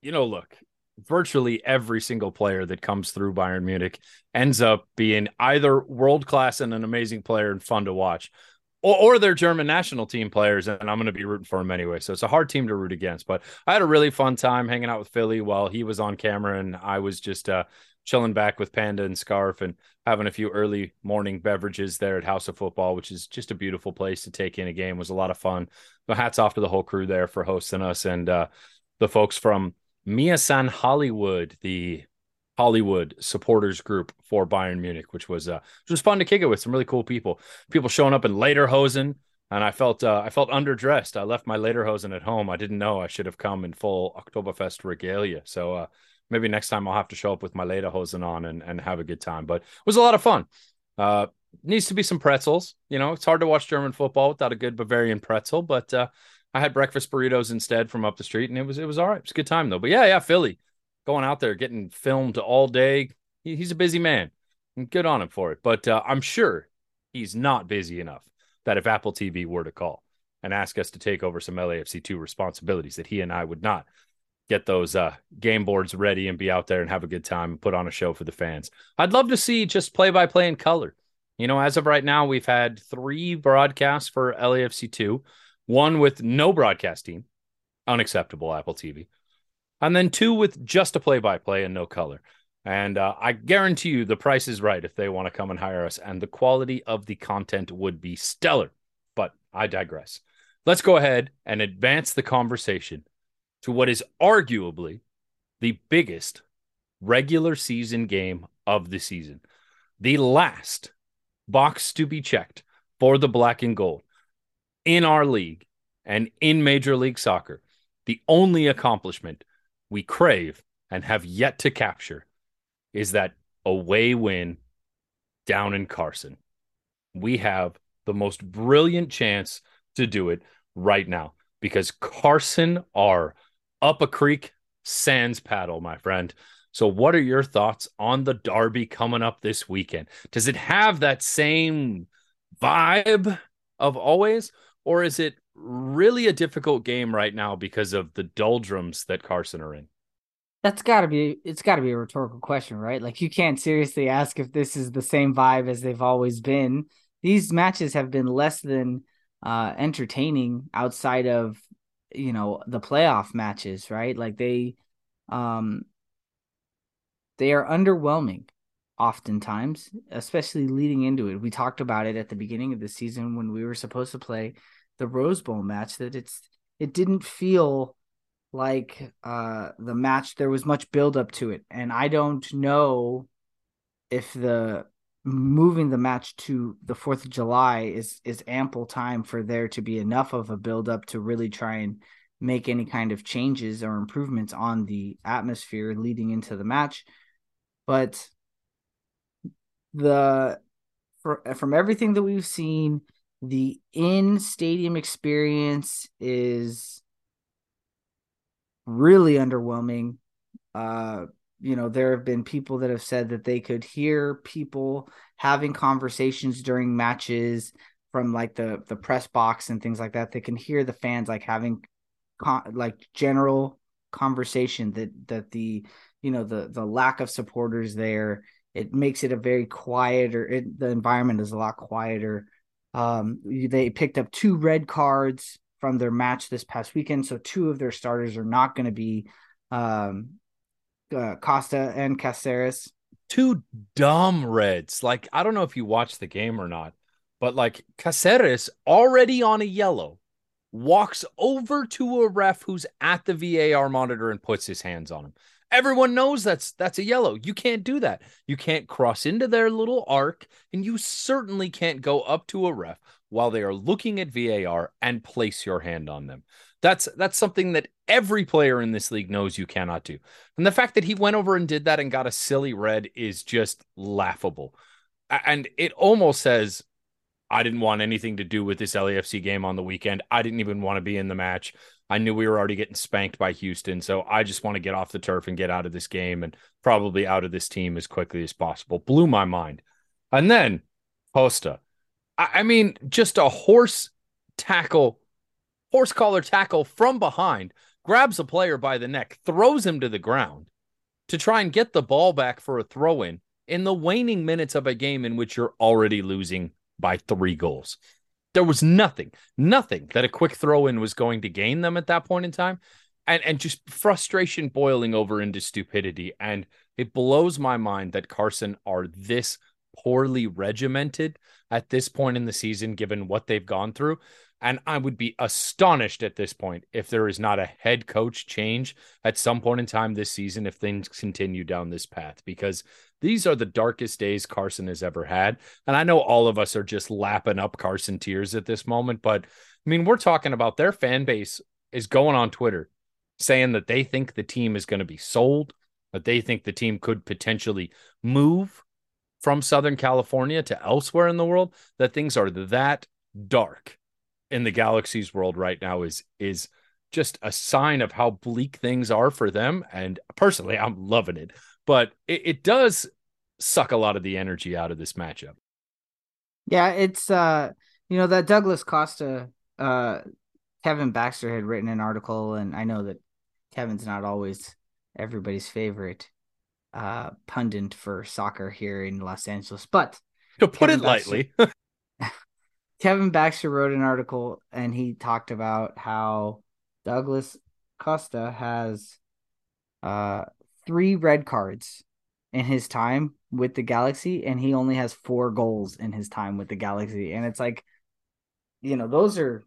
you know, look, virtually every single player that comes through Bayern Munich ends up being either world class and an amazing player and fun to watch, or, or they're German national team players, and I'm going to be rooting for them anyway. So it's a hard team to root against. But I had a really fun time hanging out with Philly while he was on camera, and I was just uh, chilling back with Panda and Scarf and having a few early morning beverages there at House of Football, which is just a beautiful place to take in a game. It was a lot of fun. But hats off to the whole crew there for hosting us and uh, the folks from Mia San Hollywood, the Hollywood supporters group for Bayern Munich, which was uh, which was fun to kick it with some really cool people. People showing up in lederhosen, and I felt uh, I felt underdressed. I left my lederhosen at home. I didn't know I should have come in full Oktoberfest regalia. So uh, maybe next time I'll have to show up with my lederhosen on and, and have a good time. But it was a lot of fun. Uh, needs to be some pretzels. You know, it's hard to watch German football without a good Bavarian pretzel. But uh, I had breakfast burritos instead from up the street, and it was it was all right. It was a good time though. But yeah, yeah, Philly going out there getting filmed all day. He, he's a busy man. Good on him for it. But uh, I'm sure he's not busy enough that if Apple TV were to call and ask us to take over some LAFC two responsibilities, that he and I would not get those uh, game boards ready and be out there and have a good time and put on a show for the fans. I'd love to see just play by play in color. You know, as of right now, we've had three broadcasts for LAFC 2, one with no broadcast team, unacceptable Apple TV, and then two with just a play by play and no color. And uh, I guarantee you the price is right if they want to come and hire us, and the quality of the content would be stellar. But I digress. Let's go ahead and advance the conversation to what is arguably the biggest regular season game of the season. The last box to be checked for the black and gold in our league and in Major League Soccer. The only accomplishment we crave and have yet to capture is that away win down in Carson. We have the most brilliant chance to do it right now because Carson are up a creek, sans paddle, my friend. So, what are your thoughts on the Derby coming up this weekend? Does it have that same vibe of always, or is it really a difficult game right now because of the doldrums that Carson are in? That's got to be it's got to be a rhetorical question, right? Like you can't seriously ask if this is the same vibe as they've always been. These matches have been less than uh entertaining outside of you know the playoff matches, right? Like they um they are underwhelming oftentimes, especially leading into it. We talked about it at the beginning of the season when we were supposed to play the Rose Bowl match that it's it didn't feel like uh the match there was much build up to it. And I don't know if the moving the match to the 4th of July is is ample time for there to be enough of a build up to really try and make any kind of changes or improvements on the atmosphere leading into the match. But the from everything that we've seen the in stadium experience is really underwhelming. Uh you know there have been people that have said that they could hear people having conversations during matches from like the the press box and things like that. They can hear the fans like having con- like general conversation that that the you know the the lack of supporters there it makes it a very quieter it, the environment is a lot quieter um they picked up two red cards from their match this past weekend so two of their starters are not going to be um uh, Costa and Caceres. Two dumb reds. Like I don't know if you watched the game or not, but like Caceres already on a yellow walks over to a ref who's at the VAR monitor and puts his hands on him. Everyone knows that's that's a yellow. You can't do that. You can't cross into their little arc, and you certainly can't go up to a ref while they are looking at VAR and place your hand on them. That's that's something that every player in this league knows you cannot do. And the fact that he went over and did that and got a silly red is just laughable. And it almost says I didn't want anything to do with this LAFC game on the weekend. I didn't even want to be in the match. I knew we were already getting spanked by Houston, so I just want to get off the turf and get out of this game and probably out of this team as quickly as possible. Blew my mind. And then Costa. I, I mean, just a horse tackle horse collar tackle from behind, grabs a player by the neck, throws him to the ground, to try and get the ball back for a throw in in the waning minutes of a game in which you're already losing by three goals. There was nothing, nothing that a quick throw in was going to gain them at that point in time. And, and just frustration boiling over into stupidity. And it blows my mind that Carson are this poorly regimented at this point in the season, given what they've gone through. And I would be astonished at this point if there is not a head coach change at some point in time this season if things continue down this path, because these are the darkest days Carson has ever had. And I know all of us are just lapping up Carson tears at this moment, but I mean, we're talking about their fan base is going on Twitter saying that they think the team is going to be sold, that they think the team could potentially move from Southern California to elsewhere in the world, that things are that dark in the galaxy's world right now is is just a sign of how bleak things are for them. And personally, I'm loving it. But it, it does suck a lot of the energy out of this matchup. Yeah, it's uh you know that Douglas Costa uh Kevin Baxter had written an article and I know that Kevin's not always everybody's favorite uh pundit for soccer here in Los Angeles, but to put Kevin it lightly. [LAUGHS] Kevin Baxter wrote an article and he talked about how Douglas Costa has uh three red cards in his time with the Galaxy and he only has four goals in his time with the Galaxy and it's like you know those are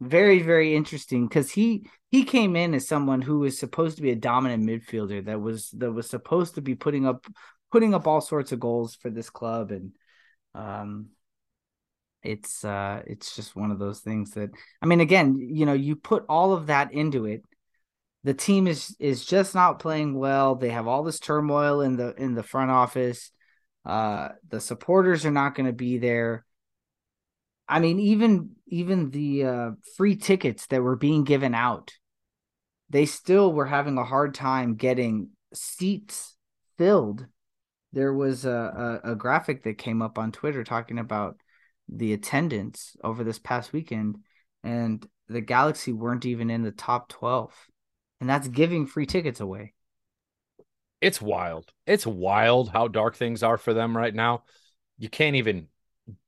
very very interesting cuz he he came in as someone who was supposed to be a dominant midfielder that was that was supposed to be putting up putting up all sorts of goals for this club and um it's uh it's just one of those things that I mean again, you know, you put all of that into it. The team is is just not playing well. They have all this turmoil in the in the front office. Uh the supporters are not going to be there. I mean even even the uh free tickets that were being given out they still were having a hard time getting seats filled. There was a, a, a graphic that came up on Twitter talking about the attendance over this past weekend, and the Galaxy weren't even in the top 12. And that's giving free tickets away. It's wild. It's wild how dark things are for them right now. You can't even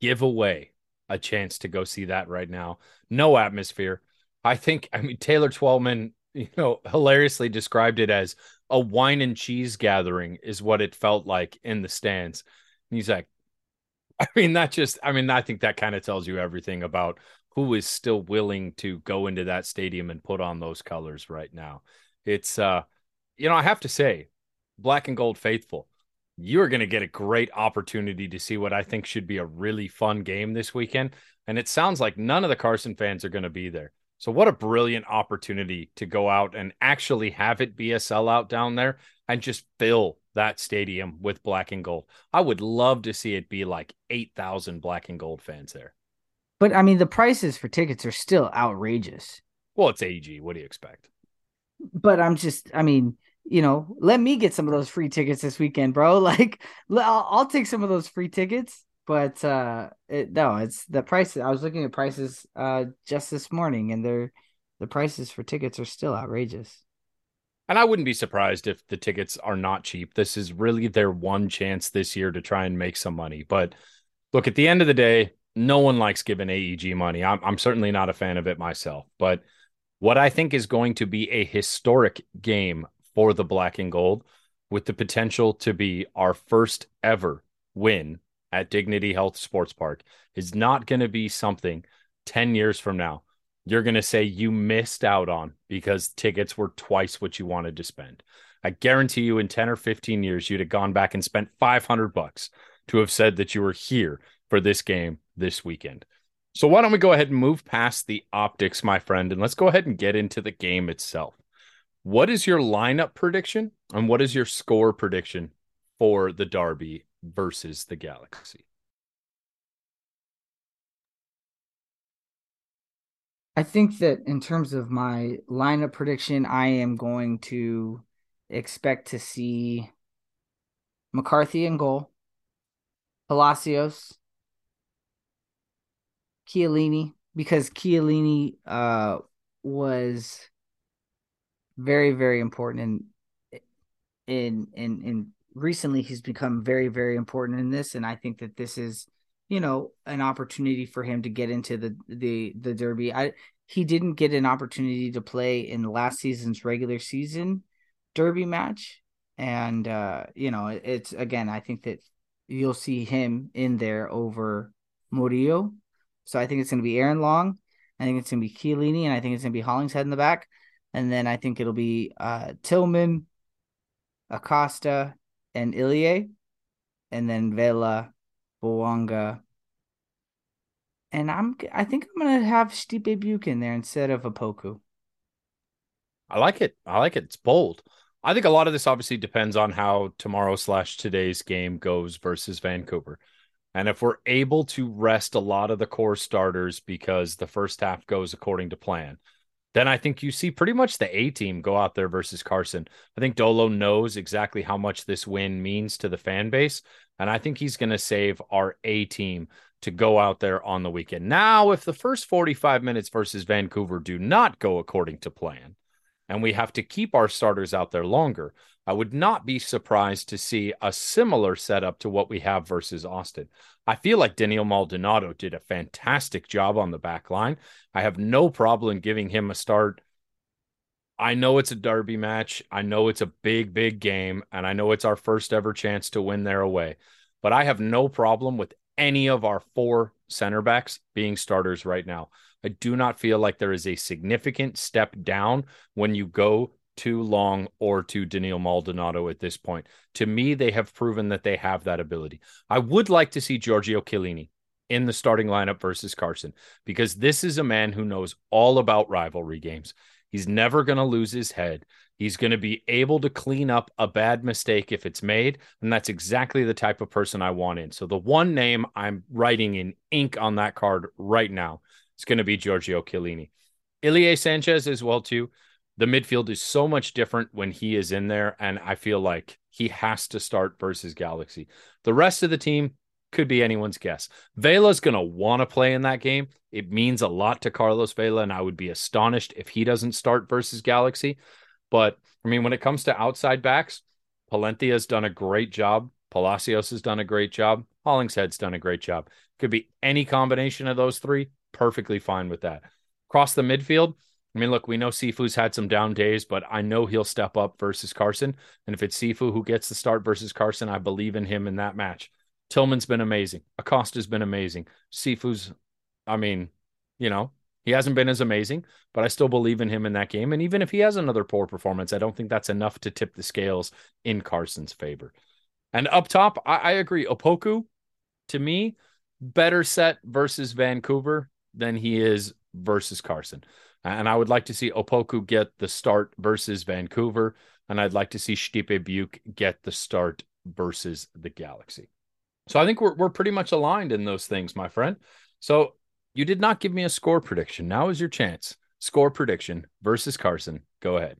give away a chance to go see that right now. No atmosphere. I think, I mean, Taylor Twellman, you know, hilariously described it as a wine and cheese gathering, is what it felt like in the stands. And he's like, I mean, that just, I mean, I think that kind of tells you everything about who is still willing to go into that stadium and put on those colors right now. It's, uh, you know, I have to say, black and gold faithful, you're going to get a great opportunity to see what I think should be a really fun game this weekend. And it sounds like none of the Carson fans are going to be there. So, what a brilliant opportunity to go out and actually have it be a sellout down there and just fill that stadium with black and gold. I would love to see it be like 8,000 black and gold fans there. But I mean, the prices for tickets are still outrageous. Well, it's AG. What do you expect? But I'm just, I mean, you know, let me get some of those free tickets this weekend, bro. [LAUGHS] Like, I'll, I'll take some of those free tickets. But uh, it, no, it's the prices. I was looking at prices uh just this morning, and they're the prices for tickets are still outrageous. And I wouldn't be surprised if the tickets are not cheap. This is really their one chance this year to try and make some money. But look, at the end of the day, no one likes giving AEG money. I'm, I'm certainly not a fan of it myself. But what I think is going to be a historic game for the black and gold with the potential to be our first ever win at Dignity Health Sports Park is not going to be something 10 years from now you're going to say you missed out on because tickets were twice what you wanted to spend. I guarantee you in 10 or 15 years you'd have gone back and spent 500 bucks to have said that you were here for this game this weekend. So why don't we go ahead and move past the optics, my friend, and let's go ahead and get into the game itself. What is your lineup prediction and what is your score prediction for the Derby versus the Galaxy? I think that in terms of my lineup prediction, I am going to expect to see McCarthy in goal, Palacios, Chiellini, because Chiellini uh, was very, very important in in in in recently he's become very very important in this and I think that this is you know an opportunity for him to get into the the the derby. I he didn't get an opportunity to play in last season's regular season derby match and uh you know it's again I think that you'll see him in there over Murillo. So I think it's going to be Aaron Long. I think it's going to be Chiellini, and I think it's going to be Hollingshead in the back. And then I think it'll be uh, Tillman, Acosta, and Ilie, and then Vela, Bouanga. And I'm I think I'm gonna have Stipe in there instead of Opoku. I like it. I like it. It's bold. I think a lot of this obviously depends on how tomorrow slash today's game goes versus Vancouver. And if we're able to rest a lot of the core starters because the first half goes according to plan, then I think you see pretty much the A team go out there versus Carson. I think Dolo knows exactly how much this win means to the fan base. And I think he's going to save our A team to go out there on the weekend. Now, if the first 45 minutes versus Vancouver do not go according to plan, and we have to keep our starters out there longer, I would not be surprised to see a similar setup to what we have versus Austin. I feel like Denil Maldonado did a fantastic job on the back line. I have no problem giving him a start. I know it's a derby match. I know it's a big, big game, and I know it's our first ever chance to win there away. But I have no problem with any of our four center backs being starters right now. I do not feel like there is a significant step down when you go too long or to Denil Maldonado at this point. To me, they have proven that they have that ability. I would like to see Giorgio Chiellini in the starting lineup versus Carson because this is a man who knows all about rivalry games. He's never going to lose his head. He's going to be able to clean up a bad mistake if it's made. And that's exactly the type of person I want in. So the one name I'm writing in ink on that card right now is going to be Giorgio Chiellini. Ilie Sanchez as well, too the midfield is so much different when he is in there. And I feel like he has to start versus Galaxy. The rest of the team could be anyone's guess. Vela's going to want to play in that game. It means a lot to Carlos Vela, and I would be astonished if he doesn't start versus Galaxy. But I mean, when it comes to outside backs, Palencia has done a great job. Palacios has done a great job. Hollingshead's done a great job. Could be any combination of those three. Perfectly fine with that. Across the midfield, I mean, look, we know Sifu's had some down days, but I know he'll step up versus Carson. And if it's Sifu who gets the start versus Carson, I believe in him in that match. Tillman's been amazing. Acosta's been amazing. Sifu's, I mean, you know, he hasn't been as amazing, but I still believe in him in that game. And even if he has another poor performance, I don't think that's enough to tip the scales in Carson's favor. And up top, I, I agree. Opoku, to me, better set versus Vancouver than he is versus Carson. And I would like to see Opoku get the start versus Vancouver. And I'd like to see Stipe Biuk get the start versus the Galaxy. So I think we're, we're pretty much aligned in those things, my friend. So you did not give me a score prediction. Now is your chance. Score prediction versus Carson. Go ahead.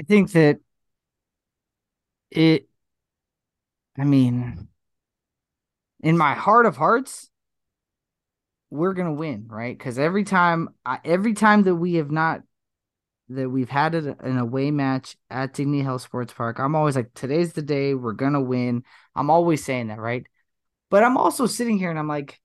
I think that it, I mean, in my heart of hearts, we're gonna win, right? Because every time, every time that we have not that we've had an away match at Dignity Health Sports Park, I'm always like, today's the day we're gonna win. I'm always saying that, right? But I'm also sitting here and I'm like,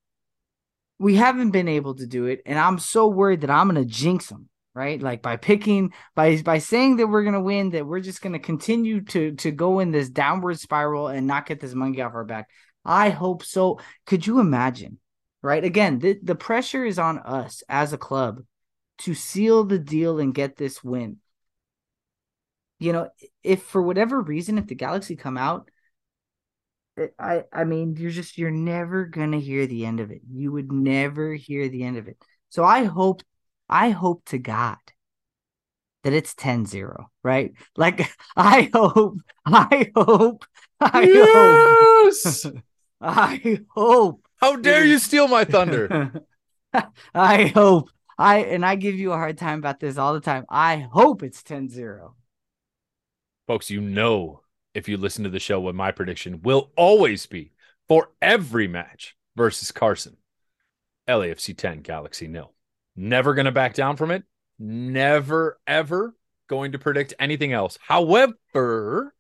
we haven't been able to do it, and I'm so worried that I'm gonna jinx them, right? Like by picking, by by saying that we're gonna win, that we're just gonna continue to to go in this downward spiral and not get this monkey off our back. I hope so. Could you imagine right? Again, the, the pressure is on us as a club to seal the deal and get this win. You know, if for whatever reason, if the Galaxy come out, I I mean, you're just you're never gonna hear the end of it. You would never hear the end of it. So I hope, I hope to God that it's 10-0, right? Like [LAUGHS] I hope, I hope, I yes! hope, [LAUGHS] I hope how [LAUGHS] dare you steal my thunder? [LAUGHS] I hope. I and I give you a hard time about this all the time. I hope it's 10-0. Folks, you know if you listen to the show what my prediction will always be for every match versus Carson. LAFC 10, Galaxy nil. Never going to back down from it. Never, ever going to predict anything else. However,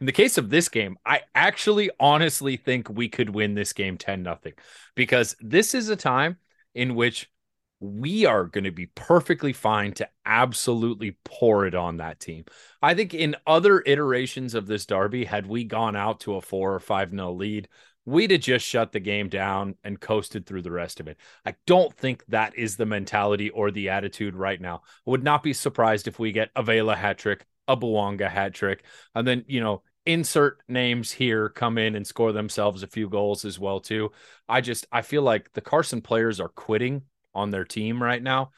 in the case of this game, I actually honestly think we could win this game 10 nothing because this is a time in which we are going to be perfectly fine to absolutely pour it on that team. I think in other iterations of this derby, had we gone out to a four or five nil lead, we'd have just shut the game down and coasted through the rest of it. I don't think that is the mentality or the attitude right now. I would not be surprised if we get a Vela hat trick, a Bouanga hat trick, and then, you know, insert names here come in and score themselves a few goals as well too. I just I feel like the Carson players are quitting on their team right now.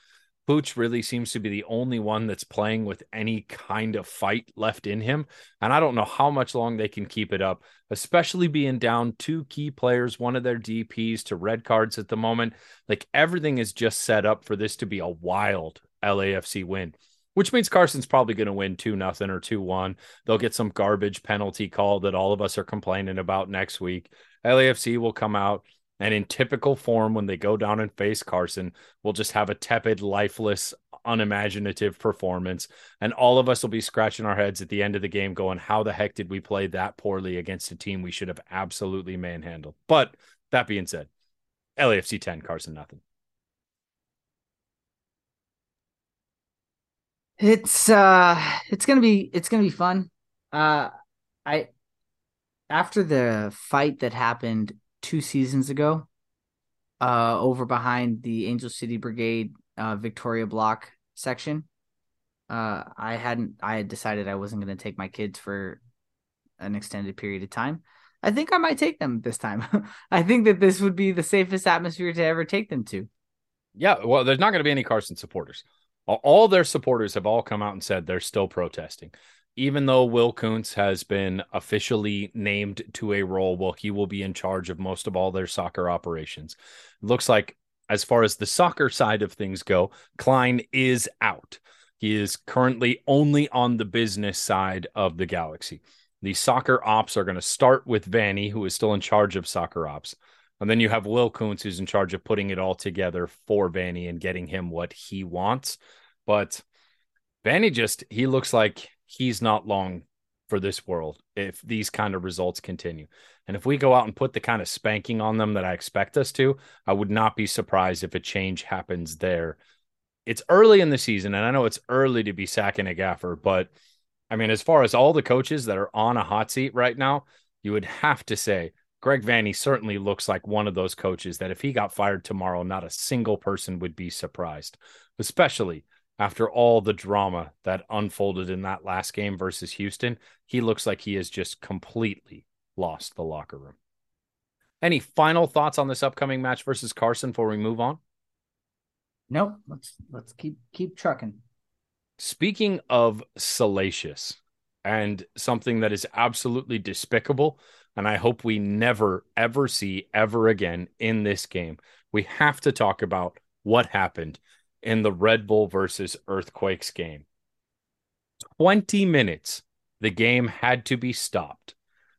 Pooch really seems to be the only one that's playing with any kind of fight left in him. And I don't know how much long they can keep it up, especially being down two key players, one of their DPs to red cards at the moment. Like everything is just set up for this to be a wild LAFC win, which means Carson's probably going to win 2 nothing or 2 1. They'll get some garbage penalty call that all of us are complaining about next week. LAFC will come out and in typical form, when they go down and face Carson, we'll just have a tepid, lifeless, unimaginative performance. And all of us will be scratching our heads at the end of the game going, how the heck did we play that poorly against a team we should have absolutely manhandled? But that being said, LAFC 10, Carson nothing. It's uh it's gonna be it's gonna be fun. Uh I after the fight that happened two seasons ago, uh, over behind the Angel City Brigade uh, Victoria Block section. Uh, I hadn't. I had decided I wasn't to take my kids for an extended period of time. I think I might take them this time. [LAUGHS] I think that this would be the safest atmosphere to ever take them to. Yeah, well, there's not going to be any Carson supporters. All their supporters have all come out and said they're still protesting even though Will Kuntz has been officially named to a role, well, he will be in charge of most of all their soccer operations. looks like, as far as the soccer side of things go, Klein is out. He is currently only on the business side of the galaxy. The soccer ops are going to start with Vanney, who is still in charge of soccer ops. And then you have Will Kuntz, who's in charge of putting it all together for Vanney and getting him what he wants. But Vanney just, he looks like he's not long for this world if these kind of results continue. And if we go out and put the kind of spanking on them that I expect us to, I would not be surprised if a change happens there. It's early in the season, and I know it's early to be sacking a gaffer, but I mean, as far as all the coaches that are on a hot seat right now, you would have to say Greg Vanney certainly looks like one of those coaches that if he got fired tomorrow, not a single person would be surprised, especially after all the drama that unfolded in that last game versus Houston, he looks like he has just completely lost the locker room. Any final thoughts on this upcoming match versus Carson before we move on? Nope. Let's let's keep keep trucking. Speaking of salacious and something that is absolutely despicable, and I hope we never ever see ever again in this game, we have to talk about what happened in the Red Bull versus Earthquakes game. 20 minutes, the game had to be stopped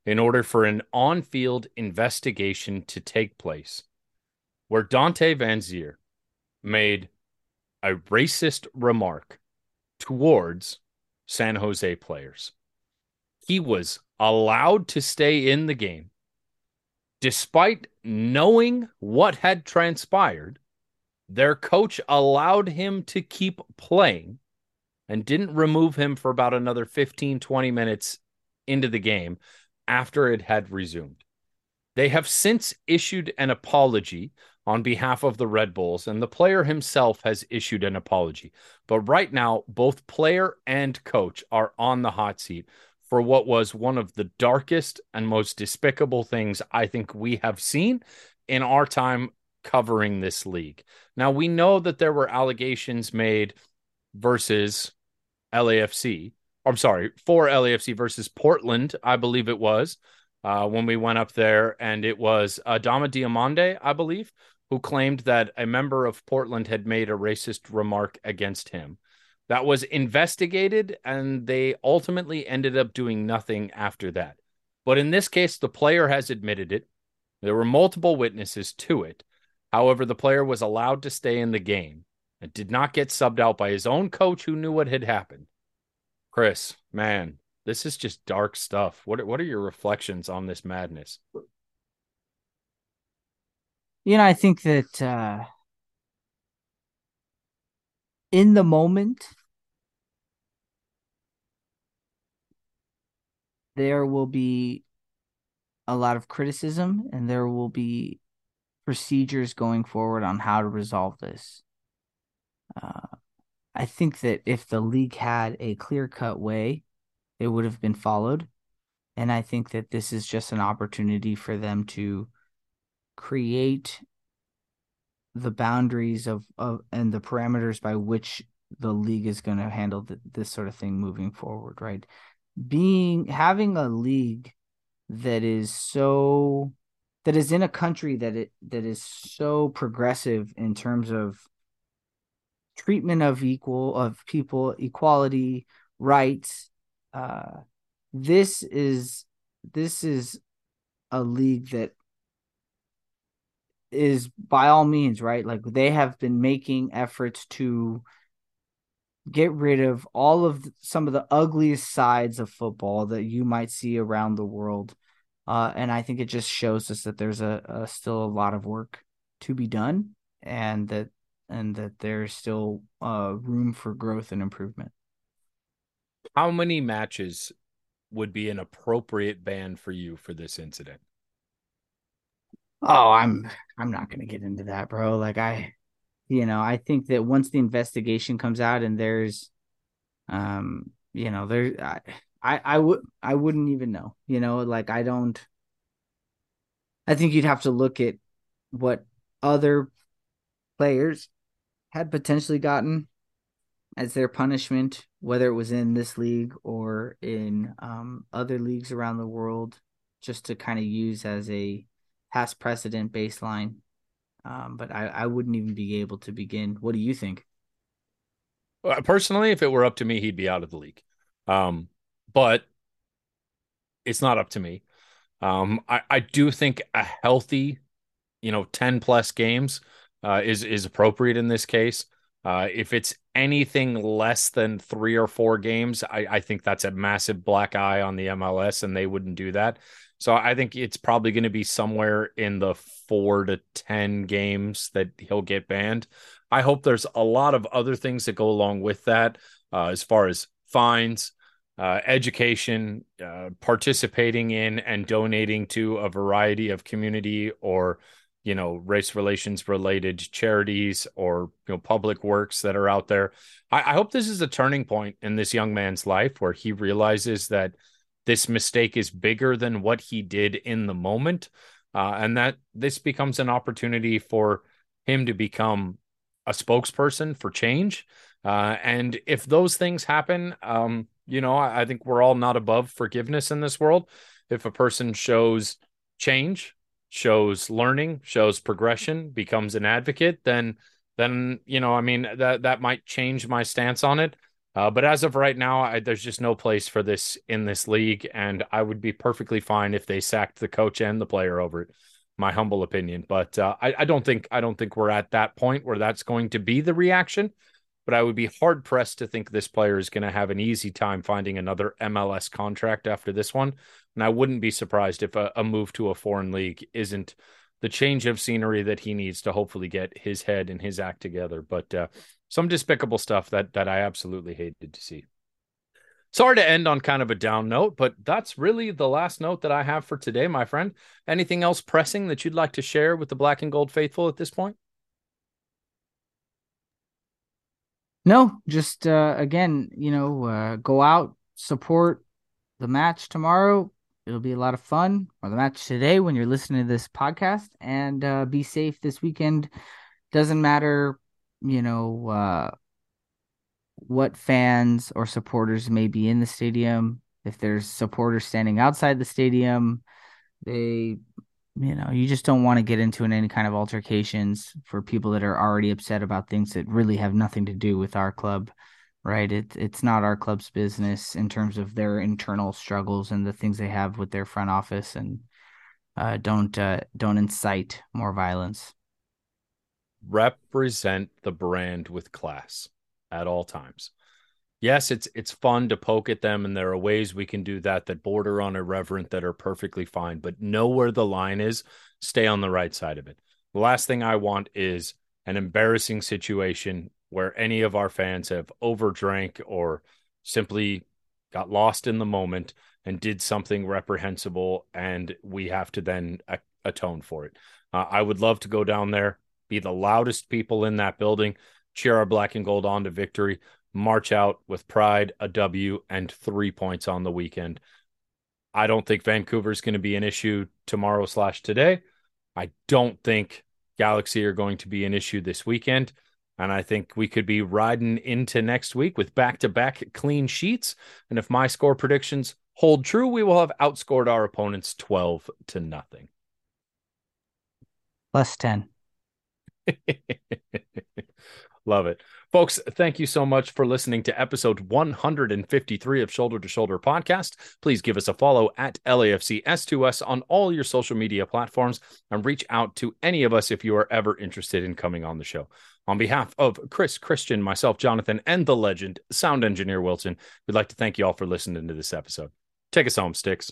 in order for an on field investigation to take place where Dante Vanzeir made a racist remark towards San Jose players. He was allowed to stay in the game despite knowing what had transpired their coach allowed him to keep playing and didn't remove him for about another 15, 20 minutes into the game after it had resumed. They have since issued an apology on behalf of the Red Bulls, and the player himself has issued an apology. But right now, both player and coach are on the hot seat for what was one of the darkest and most despicable things I think we have seen in our time covering this league. Now, we know that there were allegations made versus LAFC. I'm sorry, for LAFC versus Portland, I believe it was uh, when we went up there. And it was Adama Diomande, I believe, who claimed that a member of Portland had made a racist remark against him. That was investigated, and they ultimately ended up doing nothing after that. But in this case, the player has admitted it. There were multiple witnesses to it. However, the player was allowed to stay in the game. and did not get subbed out by his own coach who knew what had happened. Chris, man, this is just dark stuff. What what are your reflections on this madness? You know, I think that uh in the moment there will be a lot of criticism and there will be procedures going forward on how to resolve this. Uh, I think that if the league had a clear cut way, it would have been followed. And I think that this is just an opportunity for them to create the boundaries of, of and the parameters by which the league is going to handle the, this sort of thing moving forward, right? Being having a league that is so that is in a country that it that is so progressive in terms of treatment of equal of people equality rights uh this is this is a league that is by all means right? Like they have been making efforts to get rid of all of the, some of the ugliest sides of football that you might see around the world uh, and I think it just shows us that there's a, a still a lot of work to be done and that and that there's still uh, room for growth and improvement. How many matches would be an appropriate ban for you for this incident? Oh, I'm I'm not gonna get into that, bro. Like I, you know, I think that once the investigation comes out and there's, um, you know, there, I, I I would I wouldn't even know. You know, like I don't. I think you'd have to look at what other players had potentially gotten as their punishment, whether it was in this league or in um, other leagues around the world, just to kind of use as a past precedent baseline. Um, but I, I wouldn't even be able to begin. What do you think? Personally, if it were up to me, he'd be out of the league. Um, but it's not up to me. Um, I, I do think a healthy, you know, 10 plus games uh, is is appropriate in this case. Uh, if it's anything less than three or four games, I, I think that's a massive black eye on the MLS, and they wouldn't do that. So I think it's probably going to be somewhere in the four to 10 games that he'll get banned. I hope there's a lot of other things that go along with that, uh, as far as fines, uh, education, uh, participating in and donating to a variety of community or you know race relations related charities or you know public works that are out there. I, I hope this is a turning point in this young man's life where he realizes that this mistake is bigger than what he did in the moment, uh, and that this becomes an opportunity for him to become a spokesperson for change. Uh, and if those things happen, um, you know, I, I think we're all not above forgiveness in this world. If a person shows change, shows learning, shows progression, becomes an advocate, then then you know, I mean that that might change my stance on it. Uh, but as of right now, I, there's just no place for this in this league, and I would be perfectly fine if they sacked the coach and the player over it. My humble opinion, but uh, I, I don't think I don't think we're at that point where that's going to be the reaction but I would be hard pressed to think this player is going to have an easy time finding another MLS contract after this one. And I wouldn't be surprised if a, a, move to a foreign league isn't the change of scenery that he needs to hopefully get his head and his act together. But uh, some despicable stuff that that I absolutely hated to see. Sorry to end on kind of a down note, but that's really the last note that I have for today, my friend. Anything else pressing that you'd like to share with the Black and Gold faithful at this point? No, just uh, again, you know, uh, go out, support the match tomorrow. It'll be a lot of fun, or the match today when you're listening to this podcast, and uh, be safe this weekend. Doesn't matter, you know, uh, what fans or supporters may be in the stadium. If there's supporters standing outside the stadium, they you know, you just don't want to get into any kind of altercations for people that are already upset about things that really have nothing to do with our club, right? It, it's not our club's business in terms of their internal struggles and the things they have with their front office, and uh, don't uh, don't incite more violence. represent the brand with class at all times. Yes, it's it's fun to poke at them, and there are ways we can do that that border on irreverent that are perfectly fine. But know where the line is. Stay on the right side of it. The last thing I want is an embarrassing situation where any of our fans have overdrank or simply got lost in the moment and did something reprehensible, and we have to then atone for it. Uh, I would love to go down there, be the loudest people in that building, cheer our black and gold on to victory, march out with pride, a W, and three points on the weekend. I don't think Vancouver is going to be an issue tomorrow slash today. I don't think Galaxy are going to be an issue this weekend. And I think we could be riding into next week with back to back clean sheets. And if my score predictions hold true, we will have outscored our opponents 12 to nothing. Plus 10. [LAUGHS] Love it. Folks, thank you so much for listening to episode 153 of Shoulder to Shoulder podcast. Please give us a follow at LAFC S2S on all your social media platforms and reach out to any of us if you are ever interested in coming on the show. On behalf of Chris, Christian, myself, Jonathan, and the legend, sound engineer Wilson, we'd like to thank you all for listening to this episode. Take us home, Sticks.